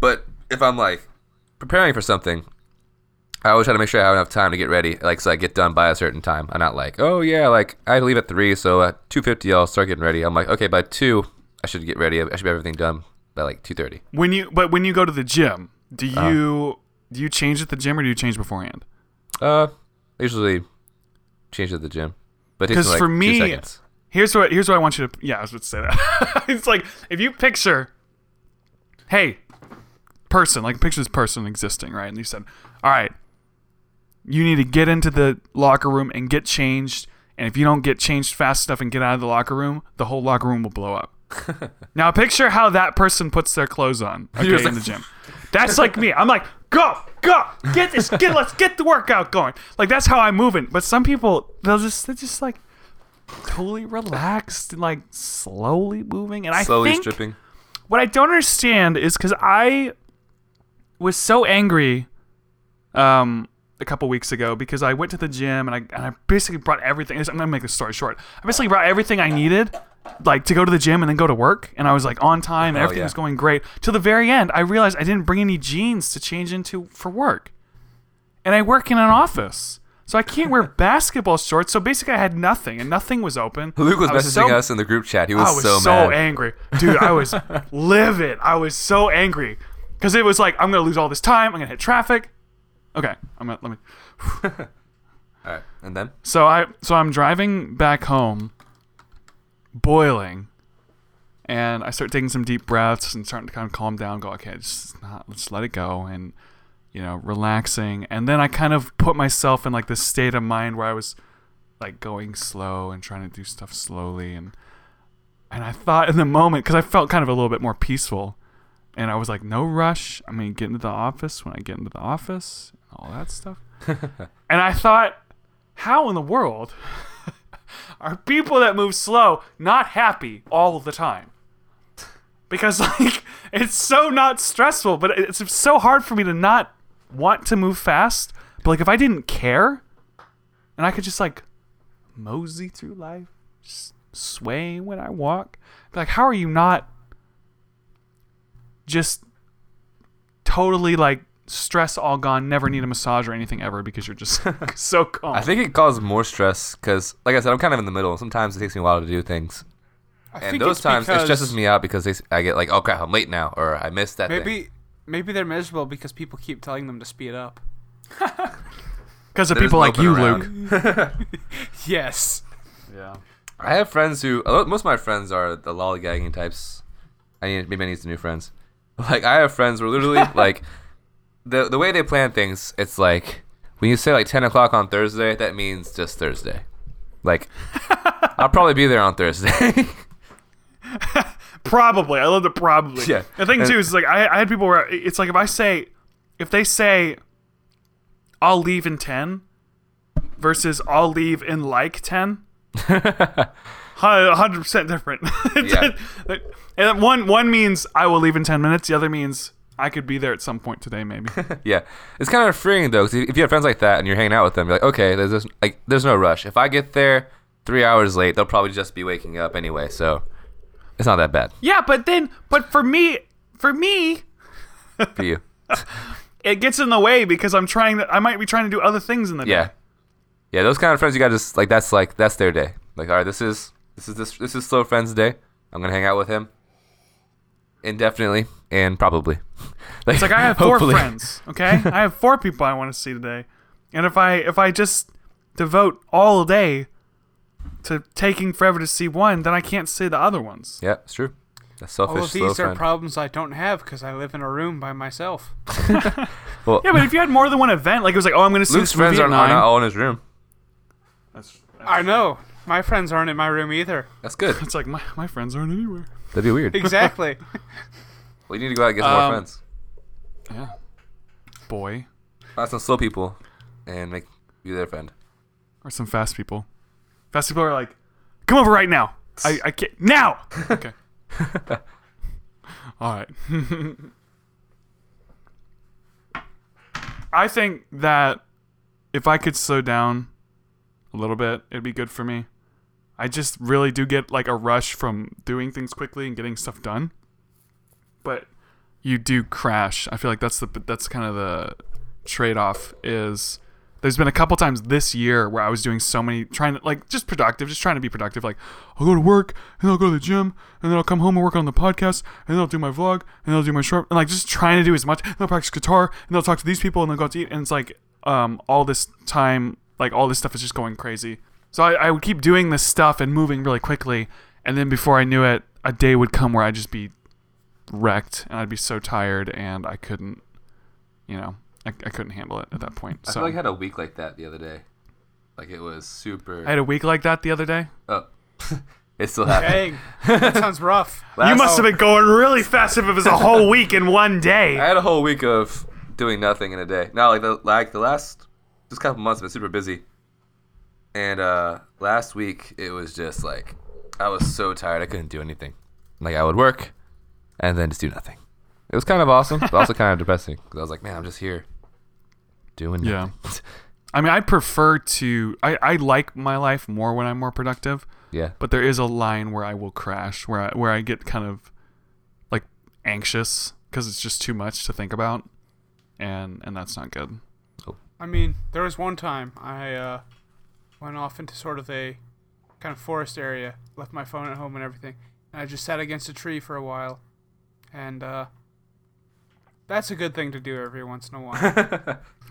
But if I'm like preparing for something, I always try to make sure I have enough time to get ready. Like, so I get done by a certain time. I'm not like, oh yeah, like I leave at three, so at two fifty I'll start getting ready. I'm like, okay, by two I should get ready. I should have everything done by like two thirty. When you but when you go to the gym, do Uh-huh. you do you change at the gym or do you change beforehand? Uh, I usually change at the gym, but it takes 'Cause like for me- Here's what here's what I want you to yeah, I was about to say that. it's like if you picture hey, person, like picture this person existing, right? And you said, All right, you need to get into the locker room and get changed. And if you don't get changed fast enough and get out of the locker room, the whole locker room will blow up. now picture how that person puts their clothes on okay, You're in the gym. That's like me. I'm like, go, go, get this, get let's get the workout going. Like that's how I'm moving. But some people they'll just they're just like totally relaxed and like slowly moving. And I Slowly think stripping. what I don't understand is because I was so angry um, a couple weeks ago because I went to the gym and I, and I basically brought everything. I'm gonna make this story short. I basically brought everything I needed, like to go to the gym and then go to work, and I was like on time. And everything yeah. was going great. To the very end, I realized I didn't bring any jeans to change into for work, and I work in an office. So I can't wear basketball shorts. So basically, I had nothing, and nothing was open. Luke was I messaging so us in the group chat. He was, I was so, so, angry, dude. I was livid. I was so angry because it was like I'm gonna lose all this time. I'm gonna hit traffic. Okay, I'm gonna let me. All right, and then So I so I'm driving back home, boiling, and I start taking some deep breaths and starting to kind of calm down. Go okay, just not let's let it go and you know relaxing. And then I kind of put myself in like this state of mind where I was like going slow and trying to do stuff slowly and and I thought in the moment because I felt kind of a little bit more peaceful. And I was like, no rush. I'm gonna get into the office when I get into the office, all that stuff. and I thought, how in the world are people that move slow not happy all the time? Because like it's so not stressful, but it's so hard for me to not want to move fast. But like if I didn't care, and I could just like mosey through life, just sway when I walk, like, how are you not just totally like stress all gone, never need a massage or anything ever because you're just so calm. I think it causes more stress because, like I said, I'm kind of in the middle. Sometimes it takes me a while to do things, I and those it's times it stresses me out because they, s- I get like, oh crap, I'm late now, or I missed that thing. Maybe maybe they're miserable because people keep telling them to speed up. Because of There's people like you, around. Luke. Yes. Yeah. I have friends who most of my friends are the lollygagging types. I need maybe I need some new friends. Like I have friends who are literally like the the way they plan things. It's like when you say like ten o'clock on Thursday, that means just Thursday. Like I'll probably be there on Thursday. Probably. I love the probably. Yeah. The thing And- too is like I, I had people where it's like if I say if they say I'll leave in ten versus I'll leave in like ten. hundred percent different. Yeah. and one one means I will leave in ten minutes. The other means I could be there at some point today, maybe. yeah, it's kind of freeing though, 'cause if you have friends like that and you're hanging out with them, you're like, okay, there's this, like there's no rush. If I get there three hours late, they'll probably just be waking up anyway, so it's not that bad yeah, but then but for me for me for you. it gets in the way because I'm trying to I might be trying to do other things in the Yeah. day. Yeah, those kind of friends you gotta just like that's like that's their day. Like, all right, this is this is this this is slow friend's day. I'm gonna hang out with him indefinitely and probably. It's like I have four hopefully. friends, okay? I have four people I want to see today. And if I if I just devote all day to taking forever to see one, then I can't see the other ones. Yeah, it's true. That's selfish All of these are friend. problems I don't have because I live in a room by myself. well, Yeah, but if you had more than one event, like it was like, oh, I'm going to see Luke's this movie friends at are, are nine. not all in his room. That's, I know. My friends aren't in my room either. That's good. it's like my, my friends aren't anywhere. That'd be weird. Exactly. You need to go out and get some more Um, friends. Yeah. Boy. Find some slow people and make you their friend. Or some fast people. Fast people are like, come over right now. I, I can't. Now! Okay. All right. I think that if I could slow down a little bit, it'd be good for me. I just really do get like a rush from doing things quickly and getting stuff done. But you do crash. I feel like that's the that's kind of the trade off is there's been a couple times this year where I was doing so many trying to like just productive, just trying to be productive. Like I'll go to work and I'll go to the gym and then I'll come home and work on the podcast and then I'll do my vlog and I'll do my short and like just trying to do as much. And I'll practice guitar and I'll talk to these people and then go out to eat and it's like um all this time like all this stuff is just going crazy. So I, I would keep doing this stuff and moving really quickly and then before I knew it, a day would come where I'd just be wrecked and I'd be so tired and I couldn't you know I, I couldn't handle it at that point. I So feel like I had a week like that the other day. Like it was super. I had a week like that the other day. oh, it still happened. Dang, that sounds rough. you must have been going really fast if it was a whole week in one day. I had a whole week of doing nothing in a day. No, like the like the last just couple months, I've been super busy. And uh last week it was just like I was so tired I couldn't do anything. Like I would work and then just do nothing. It was kind of awesome, but also kind of depressing because I was like, man, I'm just here doing Yeah. I mean, I prefer to. I, I like my life more when I'm more productive, yeah. but there is a line where I will crash, where I where I get kind of like anxious because it's just too much to think about, and and that's not good. I mean, there was one time I uh, went off into sort of a kind of forest area, left my phone at home and everything, and I just sat against a tree for a while, and uh, that's a good thing to do every once in a while.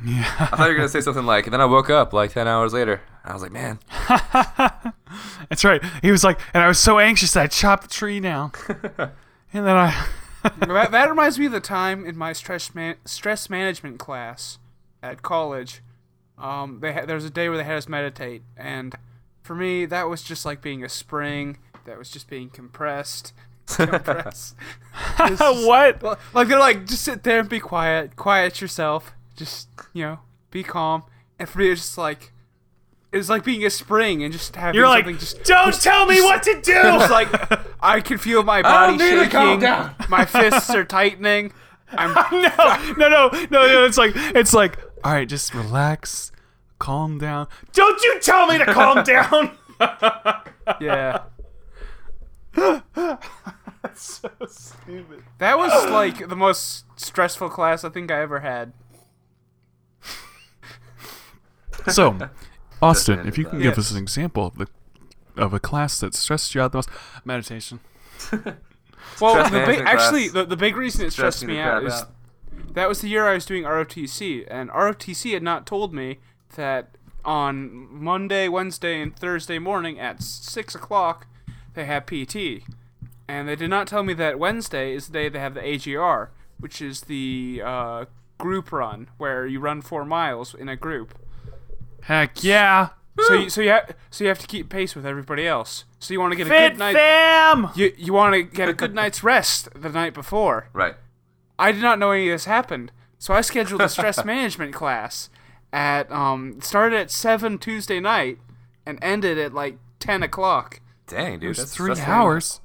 Yeah, I thought you were gonna say something like, and then I woke up like ten hours later. I was like, man, that's right. He was like, and I was so anxious that I chopped the tree down, and then I. that, that reminds me of the time in my stress man- stress management class at college. Um, they ha- there was a day where they had us meditate, and for me, that was just like being a spring that was just being compressed, just- what? Well, like they're like, just sit there and be quiet, quiet yourself, just you know, be calm. And for me, it's just like, it's like being a spring and just having You're like, something just. don't tell me what to do. It's like I can feel my body need to calm shaking. down. My fists are tightening. I'm no, no, no, no, no. It's like it's like all right, just relax, calm down. Don't you tell me to calm down. yeah. So stupid. That was like the most stressful class I think I ever had. So, Austin, if you can that. give us an example of the of a class that stressed you out the most, meditation. Well, the big, actually, the, the big reason it stressed Stressing me out crap is out. that was the year I was doing ROTC, and ROTC had not told me that on Monday, Wednesday, and Thursday morning at six o'clock they have PT, and they did not tell me that Wednesday is the day they have the AGR, which is the uh, group run where you run four miles in a group. Heck yeah! So you, so you ha- so you have to keep pace with everybody else. So you want to get a good night. fam. You you want to get a good night's rest the night before. right. I did not know any of this happened, so I scheduled a stress management class at um started at seven Tuesday night and ended at like ten o'clock. Dang, dude, that's three stressful. hours.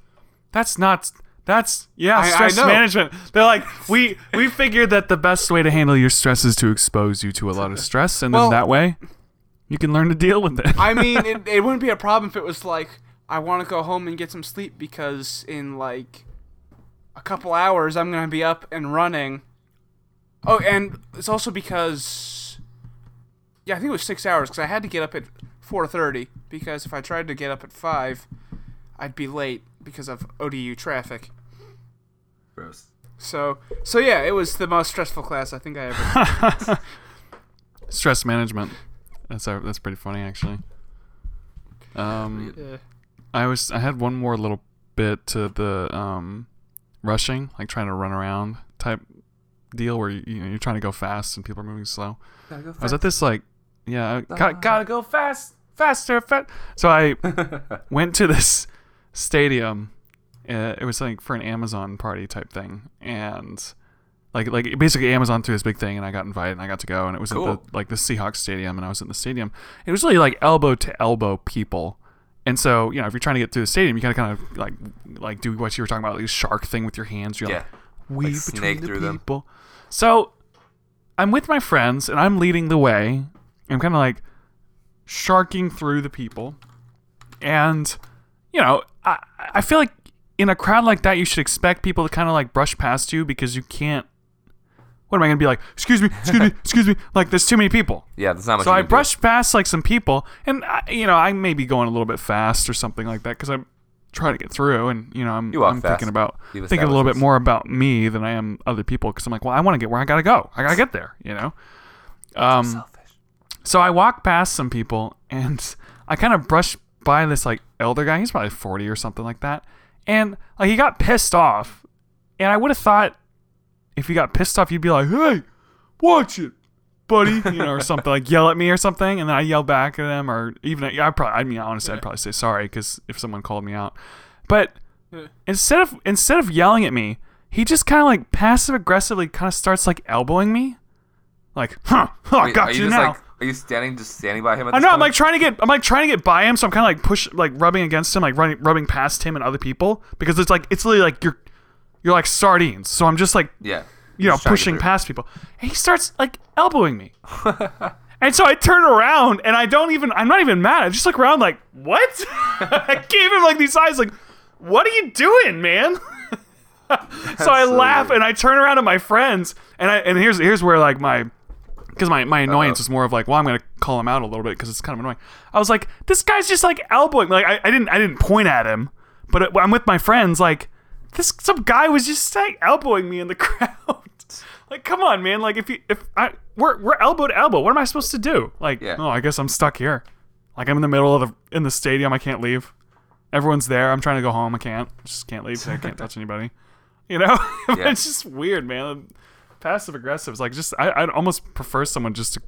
That's not. That's yeah, I- I stress know. management. They're like we we figured that the best way to handle your stress is to expose you to a lot of stress, and Well- then that way you can learn to deal with it. I mean, it, it wouldn't be a problem if it was like I want to go home and get some sleep because in like a couple hours I'm gonna be up and running. Oh, and it's also because yeah, I think it was six hours because I had to get up at four thirty because if I tried to get up at five, I'd be late because of ODU traffic. Gross. So so yeah, it was the most stressful class I think I ever. stress management. That's that's pretty funny actually. Um, yeah. I was I had one more little bit to the um, rushing, like trying to run around type deal where you, you know you're trying to go fast and people are moving slow. I was at this like, yeah, I gotta, gotta go fast, faster, fast. So I went to this stadium. Uh, it was like for an Amazon party type thing, and like like basically Amazon threw this big thing, and I got invited, and I got to go, and it was at the like the Seahawks stadium, and I was in the stadium. It was really like elbow to elbow people. And so, you know, if you're trying to get through the stadium, you gotta kind of like, like do what you were talking about, like this shark thing with your hands. You're Yeah. like weave Like between snake the through them. people. So, I'm with my friends and I'm leading the way. I'm kind of like sharking through the people, and you know, I I feel like in a crowd like that, you should expect people to kind of like brush past you because you can't. What am I gonna be like? Excuse me, excuse me, excuse me. Like there's too many people. Yeah, there's not much. So I do. past like some people, and I, you know I may be going a little bit fast or something like that because I'm trying to get through, and you know I'm, You I'm thinking about You've thinking a little bit more about me than I am other people because I'm like, well, I want to get where I gotta go. I gotta get there, you know. Um. So I walk past some people, and I kind of brush by this like elder guy. He's probably 40 or something like that, and like he got pissed off, and I would have thought if he got pissed off, you'd be like, hey, watch it, buddy, you know, or something like yell at me or something, and then I yell back at him, or even I probably, I mean, honestly, I'd probably say sorry because if someone called me out, but instead of instead of yelling at me, he just kind of like passive aggressively kind of starts like elbowing me, like, huh, huh I got you, you now. like? Are you standing just standing by him? At I know. I'm like trying to get. I'm like trying to get by him, so I'm kind of like push, like rubbing against him, like running, rubbing past him and other people because it's like it's literally like you're, you're like sardines. So I'm just like yeah. you know Just trying to get pushing past people, and he starts like elbowing me, and so I turn around and I don't even. I'm not even mad. I just look around like what? I gave him like these eyes, like what are you doing, man? so I laugh and I turn around to my friends, and I and here's here's where like my because my, my annoyance uh-huh. is more of like, well, I'm gonna call him out a little bit because it's kind of annoying. I was like, this guy's just like elbowing. Like I, I didn't I didn't point at him, but it, I'm with my friends. Like this some guy was just like elbowing me in the crowd. like come on, man. Like if you if I we're we're elbow to elbow, what am I supposed to do? Like Yeah. oh, I guess I'm stuck here. Like I'm in the middle of the in the stadium. I can't leave. Everyone's there. I'm trying to go home. I can't. Just can't leave. I can't touch anybody. You know, Yeah. it's just weird, man. Passive aggressive is like just I I'd almost prefer someone just to,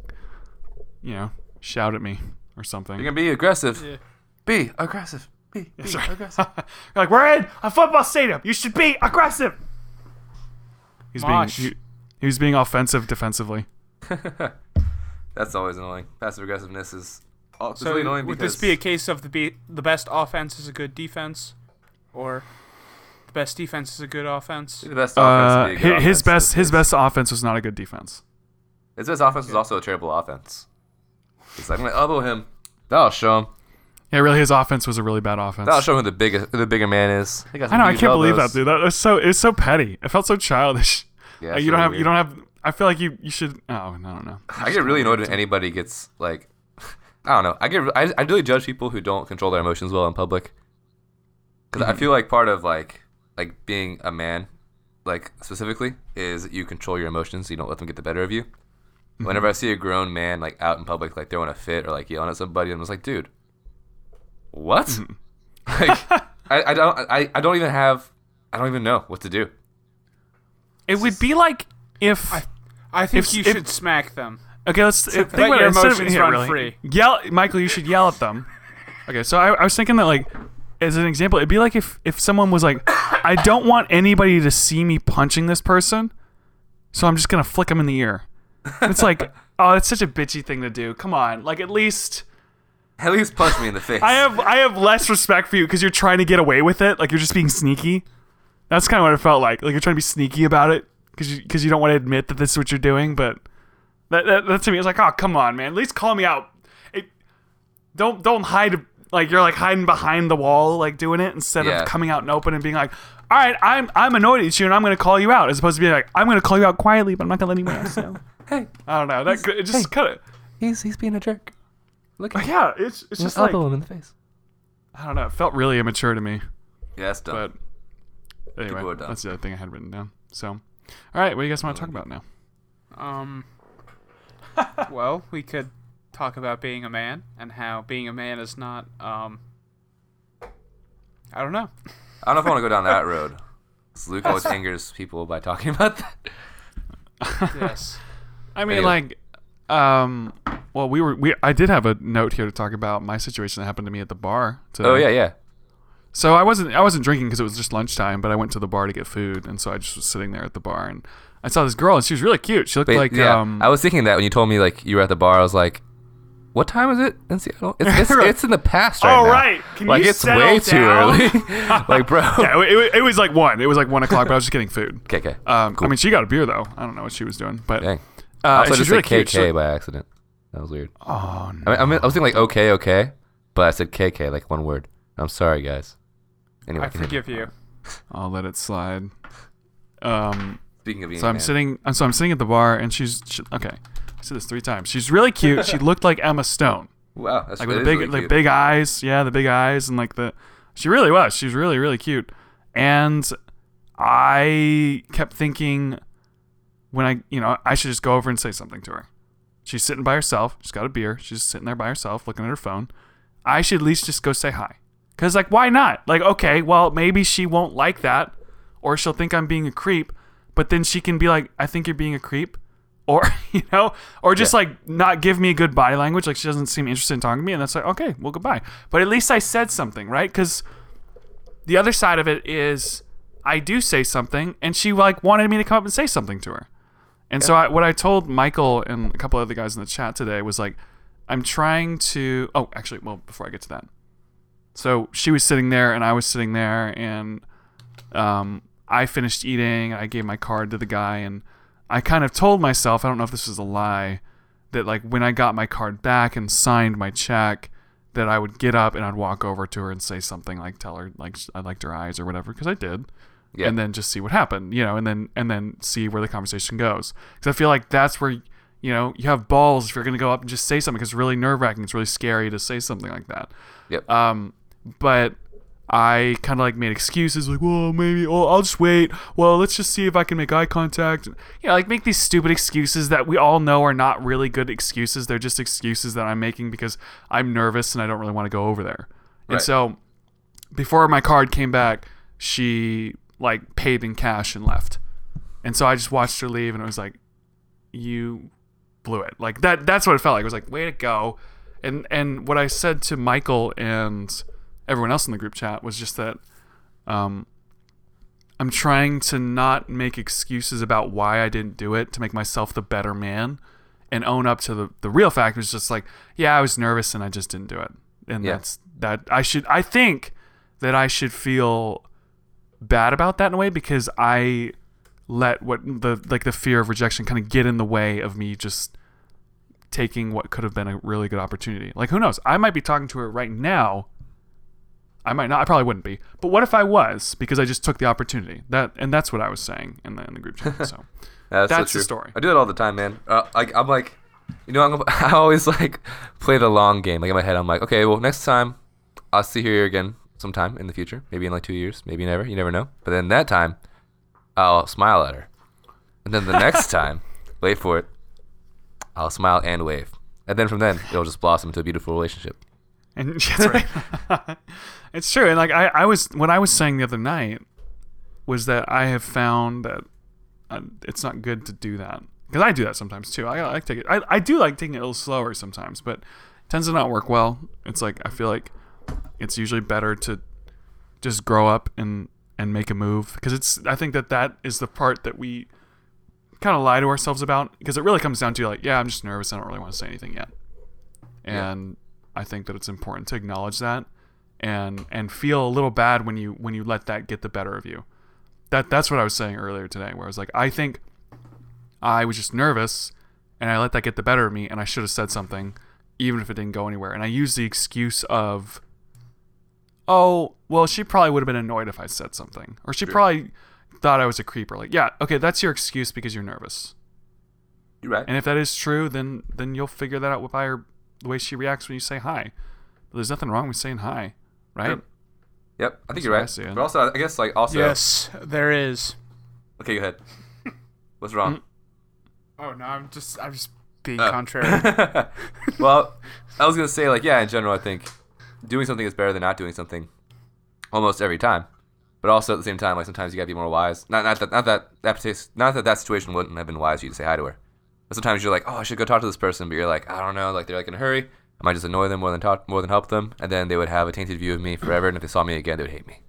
you know, shout at me or something. You're gonna be aggressive. Yeah. Be aggressive. Be, be Sorry. aggressive. You're like we're in a football stadium. You should be aggressive. He's Mosh. being he, he was being offensive defensively. That's always annoying. Passive aggressiveness is it's So really annoying would because this be a case of the be- the best offense is a good defense, or the best defense is a good offense? the best Uh, offense. would be a his, good his offense best his days. best offense was not a good defense. His best offense was also a terrible offense. It's like I'm gonna elbow him. That'll show him. Yeah, really, his offense was a really bad offense. That'll show him who the bigger who the bigger man is. He got I some know. I huge can't believe that, elbows. dude. That was so. It was so petty. It felt so childish. Yeah, Like, it's you don't really have. You weird. don't have. I feel like you. You should. Oh, I don't know. I get really annoyed when anybody gets like, I don't know. I get I, I really judge people who don't control their emotions well in public. Because Mm-hmm. I feel like part of like like being a man, like specifically, is you control your emotions. So you don't let them get the better of you. Mm-hmm. Whenever I see a grown man like out in public, like throwing a fit or like yelling at somebody, I'm just like, dude, what? Mm-hmm. like, I, I don't I, I don't even have I don't even know what to do. It would be like if. I, I think If- you if- should smack them. Okay, let's think let about your it. Instead of- emotions yeah, run really. free. Yell, Michael. You should yell at them. Okay, so I, I was thinking that like, as an example, it'd be like if if someone was like, I don't want anybody to see me punching this person, so I'm just gonna flick him in the ear. It's like, oh, it's such a bitchy thing to do. Come on, like at least At least punch me in the face. I have I have less respect for you because you're trying to get away with it. Like you're just being sneaky. That's kind of what it felt like. Like you're trying to be sneaky about it because you because you don't want to admit that this is what you're doing. But that, that, that to me is like, oh come on, man. At least call me out. It, don't don't hide. Like you're like hiding behind the wall, like doing it instead Yeah. of coming out and open and being like, all right, I'm I'm annoyed at you and I'm gonna call you out, as opposed to being like, I'm gonna call you out quietly, but I'm not gonna let anyone else know. hey, I don't know. That it just cut it. he's he's being a jerk. Look at yeah. It's it's just like him in the face. I don't know. It felt really immature to me. Yeah, that's dumb. But anyway, People dumb. that's the other thing I had written down. So, all right, what do you guys want to talk about now? Um. well, we could talk about being a man and how being a man is not. Um. I don't know. I don't know if I want to go down that road. Luke always angers people by talking about that. Yes. I mean, Anyway. like, um, well, we were we I did have a note here to talk about my situation that happened to me at the bar. Today. Oh yeah, yeah. So I wasn't I wasn't drinking because it was just lunchtime, but I went to the bar to get food, and so I just was sitting there at the bar, and I saw this girl, and she was really cute. She looked But, like yeah, um, I was thinking that when you told me like you were at the bar, I was like, "What time is it in Seattle? It's it's, it's in the past right Oh, now. right. Can like you it's settle way too down? early. like, bro. yeah, it, it, it was like one. It was like one o'clock, but I was just getting food. Okay, okay. Um, Cool. I mean, she got a beer though. I don't know what she was doing, but Dang. uh, also, just really said cute. KK She- by accident. That was weird. oh I, mean, I, mean, I was thinking like okay, okay, but I said KK like one word. I'm sorry, guys. Anyway, I forgive you. I'll let it slide. Um, Speaking of being so I'm man. sitting. So I'm sitting at the bar, and she's she, okay. I said this three times. She's really cute. she looked like Emma Stone, Wow, that's like with the big, really like big eyes. Yeah, the big eyes, and like the. She really was. She was really, really cute. And I kept thinking, when I, you know, I should just go over and say something to her. She's sitting by herself. She's got a beer. She's just sitting there by herself, looking at her phone. I should at least just go say hi. Cause like, why not? Like, okay, well, maybe she won't like that, or she'll think I'm being a creep. But then she can be like, I think you're being a creep, or you know, or just Yeah. like not give me a good body language. Like she doesn't seem interested in talking to me, and that's like, okay, well, goodbye. But at least I said something, right? Because the other side of it is I do say something, and she like wanted me to come up and say something to her. And so I, what I told Michael and a couple other guys in the chat today was like, I'm trying to. Oh, actually, well, before I get to that, so she was sitting there and I was sitting there, and um, I finished eating. I gave my card to the guy, and I kind of told myself, I don't know if this was a lie, that like when I got my card back and signed my check, that I would get up and I'd walk over to her and say something like, tell her like I liked her eyes or whatever, because I did Yeah. and then just see what happened, you know, and then and then see where the conversation goes. Because I feel like that's where you know you have balls if you're gonna go up and just say something. 'cause it's really nerve wracking. It's really scary to say something like that. Yep. Um, but I kind of like made excuses like, well, maybe, oh, I'll just wait. Well, let's just see if I can make eye contact. You know, like make these stupid excuses that we all know are not really good excuses. They're just excuses that I'm making because I'm nervous and I don't really want to go over there. And so before my card came back, she like paid in cash and left. And so I just watched her leave and it was like, you blew it. Like that that's what it felt like. It was like, way to go. And and what I said to Michael and everyone else in the group chat was just that um I'm trying to not make excuses about why I didn't do it to make myself the better man and own up to the, the real fact it was just like, yeah, I was nervous and I just didn't do it. And Yeah. that's that I should I think that I should feel bad about that in a way because I let what the like the fear of rejection kind of get in the way of me just taking what could have been a really good opportunity. Like who knows? I might be talking to her right now. I might not. I probably wouldn't be. But what if I was because I just took the opportunity? That and that's what I was saying in the in the group chat. So Yeah, That's so the story. I do it all the time, man. Uh, like I'm like, you know, I'm, I always like play the long game. Like in my head, I'm like, okay, well, next time I'll see her again sometime in the future, maybe in like two years, maybe never. You never know. But then that time, I'll smile at her, and then the next time, wait for it, I'll smile and wave, and then from then it'll just blossom into a beautiful relationship. And that's right. It's true. And like I, I was what I was saying the other night was that I have found that uh, it's not good to do that because I do that sometimes too. I, I like take it. I, I do like taking it a little slower sometimes, but it tends to not work well. It's like I feel like it's usually better to just grow up and and make a move because it's. I think that that is the part that we kind of lie to ourselves about because it really comes down to like, yeah, I'm just nervous. I don't really want to say anything yet Yeah. and I think that it's important to acknowledge that and and feel a little bad when you when you let that get the better of you. That that's what I was saying earlier today, where I was like, I think I was just nervous and I let that get the better of me, and I should have said something, even if it didn't go anywhere. And I used the excuse of, oh, well, she probably would have been annoyed if I said something, or she Sure. probably thought I was a creeper. Like, yeah, okay, that's your excuse because you're nervous. You're right. And if that is true, then then you'll figure that out by her the way she reacts when you say hi. But there's nothing wrong with saying hi, right? Yep. Yep, I think That's you're right. see. But also, I guess like also. Yes, there is. Okay, go ahead. What's wrong? Oh no, I'm just I'm just being Uh. contrary. well, I was gonna say like yeah, in general, I think doing something is better than not doing something, almost every time. But also at the same time, like sometimes you gotta be more wise. Not not that not that that partic- not that that situation wouldn't have been wise for you to say hi to her. But sometimes you're like, oh, I should go talk to this person, but you're like, I don't know, like they're like in a hurry. I might just annoy them more than talk more than help them, and then they would have a tainted view of me forever. And if they saw me again, they would hate me.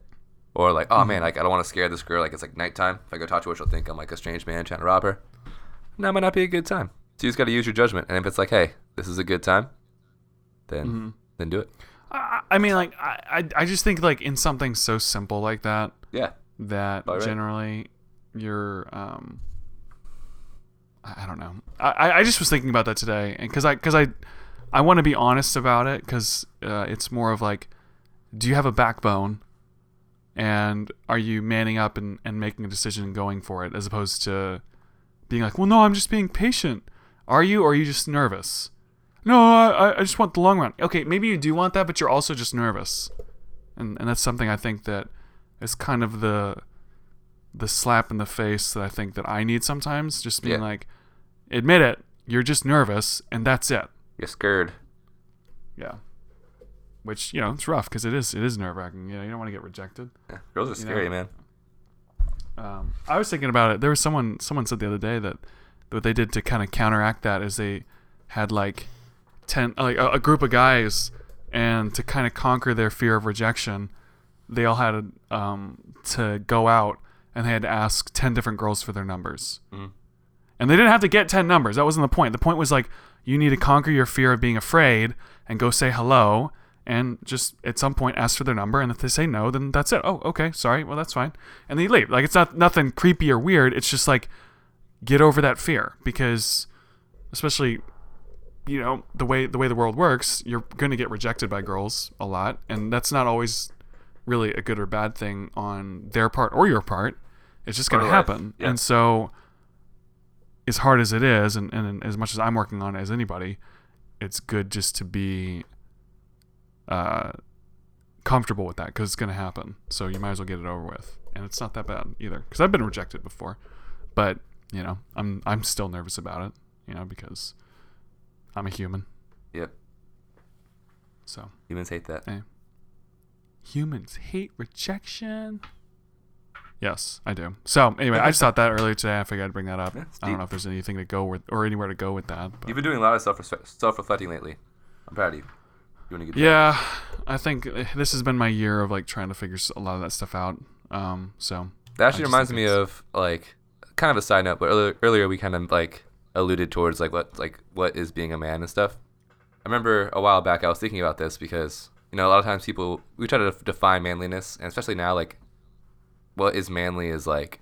Or like, oh man, like I don't want to scare this girl. Like it's like nighttime. If I go talk to her, she'll think I'm like a strange man trying to rob her. And that might not be a good time. So you just got to use your judgment. And if it's like, hey, this is a good time, then then do it. I, I mean, like I, I I just think like in something so simple like that Yeah. that All right. generally you're um I I don't know. I, I- I just was thinking about that today, and because I because I I want to be honest about it because uh, it's more of like, do you have a backbone, and are you manning up and, and making a decision and going for it, as opposed to being like, well, no, I'm just being patient. Are you, or are you just nervous? No, I, I just want the long run. Okay, maybe you do want that, but you're also just nervous, and and that's something I think that is kind of the the slap in the face that I think that I need sometimes. Just being Yeah. like, admit it, you're just nervous, and that's it. You're scared. Yeah. Which you know it's rough because it is it is nerve wracking. You know you don't want to get rejected. Yeah, girls are scary, know, man. Um, I was thinking about it. There was someone someone said the other day that what they did to kind of counteract that is they had like ten like a, a group of guys, and to kind of conquer their fear of rejection, they all had um, to go out and they had to ask ten different girls for their numbers. Mhm. And they didn't have to get 10 numbers. That wasn't the point. The point was like, you need to conquer your fear of being afraid and go say hello and just at some point ask for their number. And if they say no, then that's it. Oh, okay. Sorry. Well, that's fine. And then you leave. Like, it's not nothing creepy or weird. It's just like, get over that fear because, especially, you know, the way the way the world works, you're going to get rejected by girls a lot. And that's not always really a good or bad thing on their part or your part. It's just going to happen. Yeah. And so, as hard as it is, and, and as much as I'm working on it as anybody, it's good just to be uh, comfortable with that because it's going to happen. So you might as well get it over with. And it's not that bad either because I've been rejected before, but you know I'm I'm still nervous about it. You know because I'm a human. Yep. So Humans hate that. humans hate rejection. Yes, I do. So anyway, I just thought that earlier today. I figured I'd bring that up. Yeah, I don't know if there's anything to go with or anywhere to go with that. But. You've been doing a lot of self self reflecting lately. I'm proud of you. You want to get Yeah, I think uh, this has been my year of like trying to figure a lot of that stuff out. Um, so That actually reminds me of like kind of a side note, but earlier, earlier we kind of like alluded towards like what like what is being a man and stuff. I remember a while back I was thinking about this because you know a lot of times people we try to def- define manliness, and especially now like what is manly is like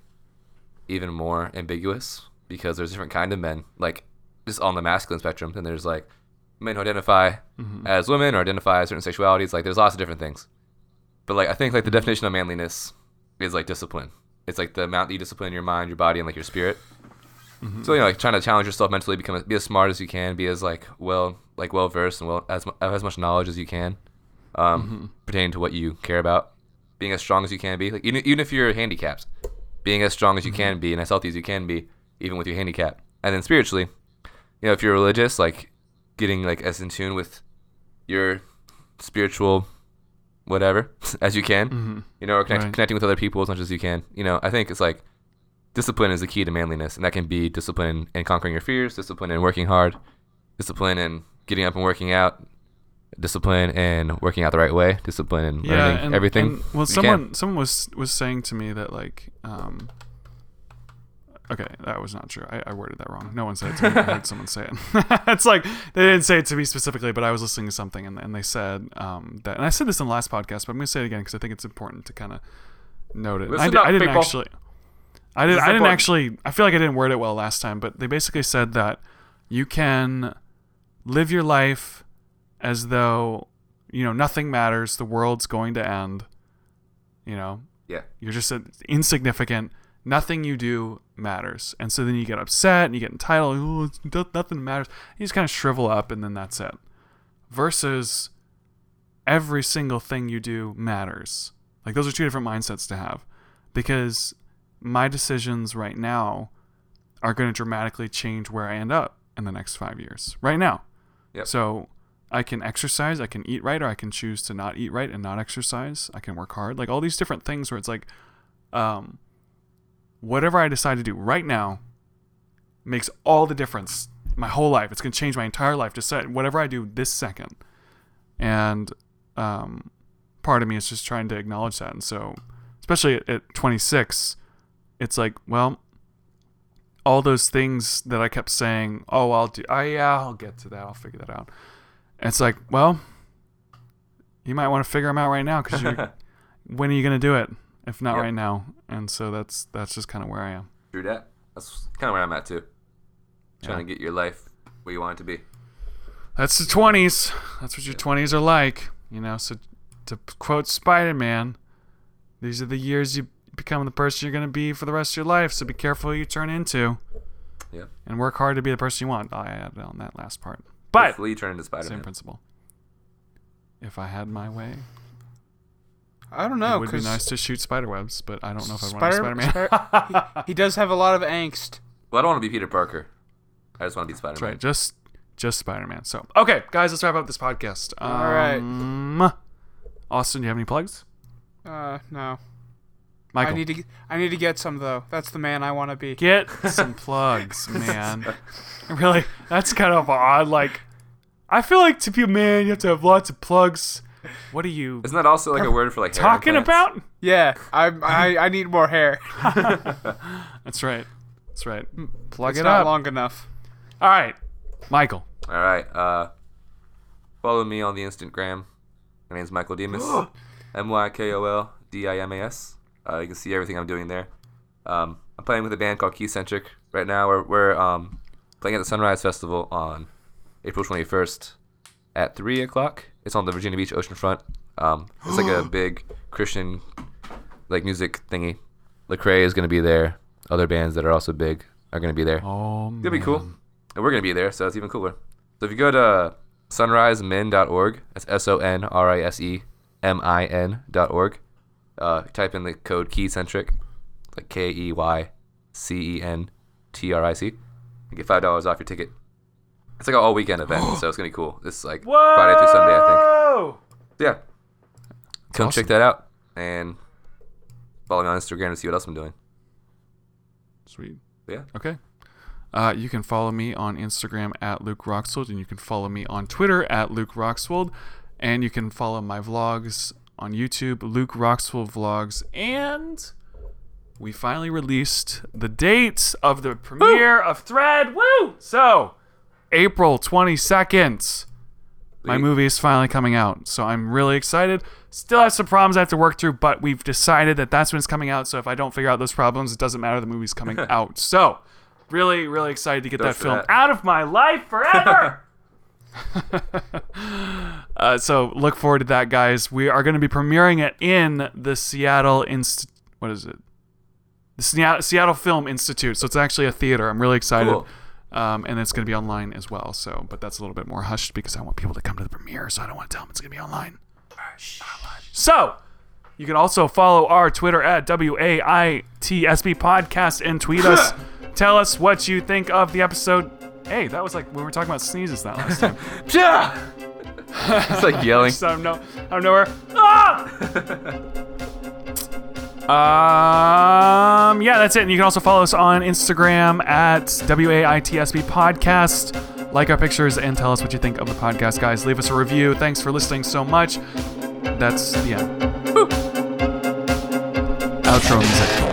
even more ambiguous because there's different kind of men like just on the masculine spectrum. and there's like men who identify mhm. as women or identify as certain sexualities. Like there's lots of different things. But like I think like the definition of manliness is like discipline. It's like the amount that you discipline your mind, your body, and like your spirit. Mhm. So you know, like trying to challenge yourself mentally, become be as smart as you can, be as like well like well versed and well as as much knowledge as you can, um, Mhm. pertaining to what you care about. Being as strong as you can be, like even, even if you're handicapped, being as strong as you can be and as healthy as you can be, even with your handicap. And then spiritually, you know, if you're religious, like getting like as in tune with your spiritual whatever as you can, Mhm. you know, or connect, Right. connecting with other people as much as you can. You know, I think it's like discipline is the key to manliness, and that can be discipline in conquering your fears, discipline in working hard, discipline in getting up and working out, discipline and working out the right way, discipline in yeah, learning and, everything. and- well, someone can. someone was was saying to me that like, um, okay, that was not true. I, I worded that wrong. No one said it to me. I heard someone say it. it's like they didn't say it to me specifically, but I was listening to something and, and they said um, that, and I said this in the last podcast, but I'm gonna say it again because I think it's important to kind of note it. I, up, I didn't people. actually. I didn't. I didn't important. actually. I feel like I didn't word it well last time, but they basically said that you can live your life as though you know nothing matters. The world's going to end. You know, Yeah. you're just a, insignificant. Nothing you do matters, and so then you get upset and you get entitled. Oh, it's, nothing matters. You just kind of shrivel up, and then that's it. Versus every single thing you do matters. Like those are two different mindsets to have, because my decisions right now are going to dramatically change where I end up in the next five years. Right now. Yep. So I can exercise, I can eat right, or I can choose to not eat right and not exercise. I can work hard. Like all these different things where it's like, um, whatever I decide to do right now makes all the difference. My whole life. It's going to change my entire life. Just say whatever I do this second. And um, part of me is just trying to acknowledge that. And so, especially at, at 26, it's like, well, all those things that I kept saying, oh, I'll do, oh, yeah, I'll get to that. I'll figure that out. And it's like, well, you might want to figure them out right now because when are you going to do it? If not Yep. right now. And so that's, that's just kind of where I am. True that. That's kind of where I'm at too. Trying Yeah. to get your life where you want it to be. that's the 20s. That's what your 20s are like, you know. So to quote Spider-Man, these are the years you become the person you're going to be for the rest of your life. So be careful who you turn into Yeah. and work hard to be the person you want. I added on that last part. But Hopefully you turn into Spider Man. same principle. If I had my way, I don't know. it would be nice to shoot spider webs, but I don't know if I'd want Spider- Spider Man. Spider- he, he does have a lot of angst. Well, I don't want to be Peter Parker. I just want to be Spider That's Man. right. Just just Spider Man. So okay, guys, let's wrap up this podcast. All right. Um, Austin, do you have any plugs? Uh, no. Michael, I need to. get- I need to get some though. That's the man I want to be. get some plugs, man. really, that's kind of odd. Like, I feel like to be a man, you have to have lots of plugs. What are you Isn't that also like a word for like talking implants? about? Yeah, I I, I need more hair. That's right. That's right. Plug it's it not up. long enough. All right, Michael. All right. Uh, follow me on the Instagram. My name's Michael Dimas. M Y K O L D I M A S. Uh, you can see everything I'm doing there. Um, I'm playing with a band called Keycentric right now. We're, we're um, playing at the Sonrise Festival on April 21st at 3 o'clock. It's on the Virginia Beach oceanfront. Um, it's like a big Christian like music thingy. Lecrae is going to be there. Other bands that are also big are going to be there. Oh, gonna be cool. And we're gonna be there, so it's even cooler. So if you go to sonrisemin.org, that's S O N R I S E M I N dot org, uh, type in the code keycentric, like K E Y C E N T R I C, and get five dollars off your ticket. It's like an all weekend event, so it's gonna be cool. This is like Whoa! Friday through Sunday, I think. think. Yeah, come awesome. check that out and follow me on Instagram to see what else I'm doing. Sweet. Yeah. Okay. Uh, you can follow me on Instagram at Luke Roxwold, and you can follow me on Twitter at Luke Roxwold, and you can follow my vlogs on YouTube, Luke Roxwell Vlogs, and we finally released the date of the premiere of Thread. Woo! So, April 22nd. My movie is finally coming out, so I'm really excited. Still have some problems I have to work through, but we've decided that that's when it's coming out. So if I don't figure out those problems, it doesn't matter. The movie's coming out. So really, really excited to get that film that. out of my life forever. uh, so look forward to that, guys. We are going to be premiering it in the Seattle Inst. What is it? The Seattle, Seattle Film Institute. So it's actually a theater. I'm really excited. Cool. Um, and it's going to be online as well. So, but that's a little bit more hushed because I want people to come to the premiere. So I don't want to tell them it's going to be online. So, you can also follow our Twitter at WAITSB Podcast and tweet us. Tell us what you think of the episode. Hey, that was like when we were talking about sneezes that last time. it's like yelling. Just out of, no, out of nowhere. Ah! um, yeah, that's it. And you can also follow us on Instagram at WAITSB Podcast. Like our pictures and tell us what you think of the podcast, guys. Leave us a review. Thanks for listening so much. That's the end. Outro music.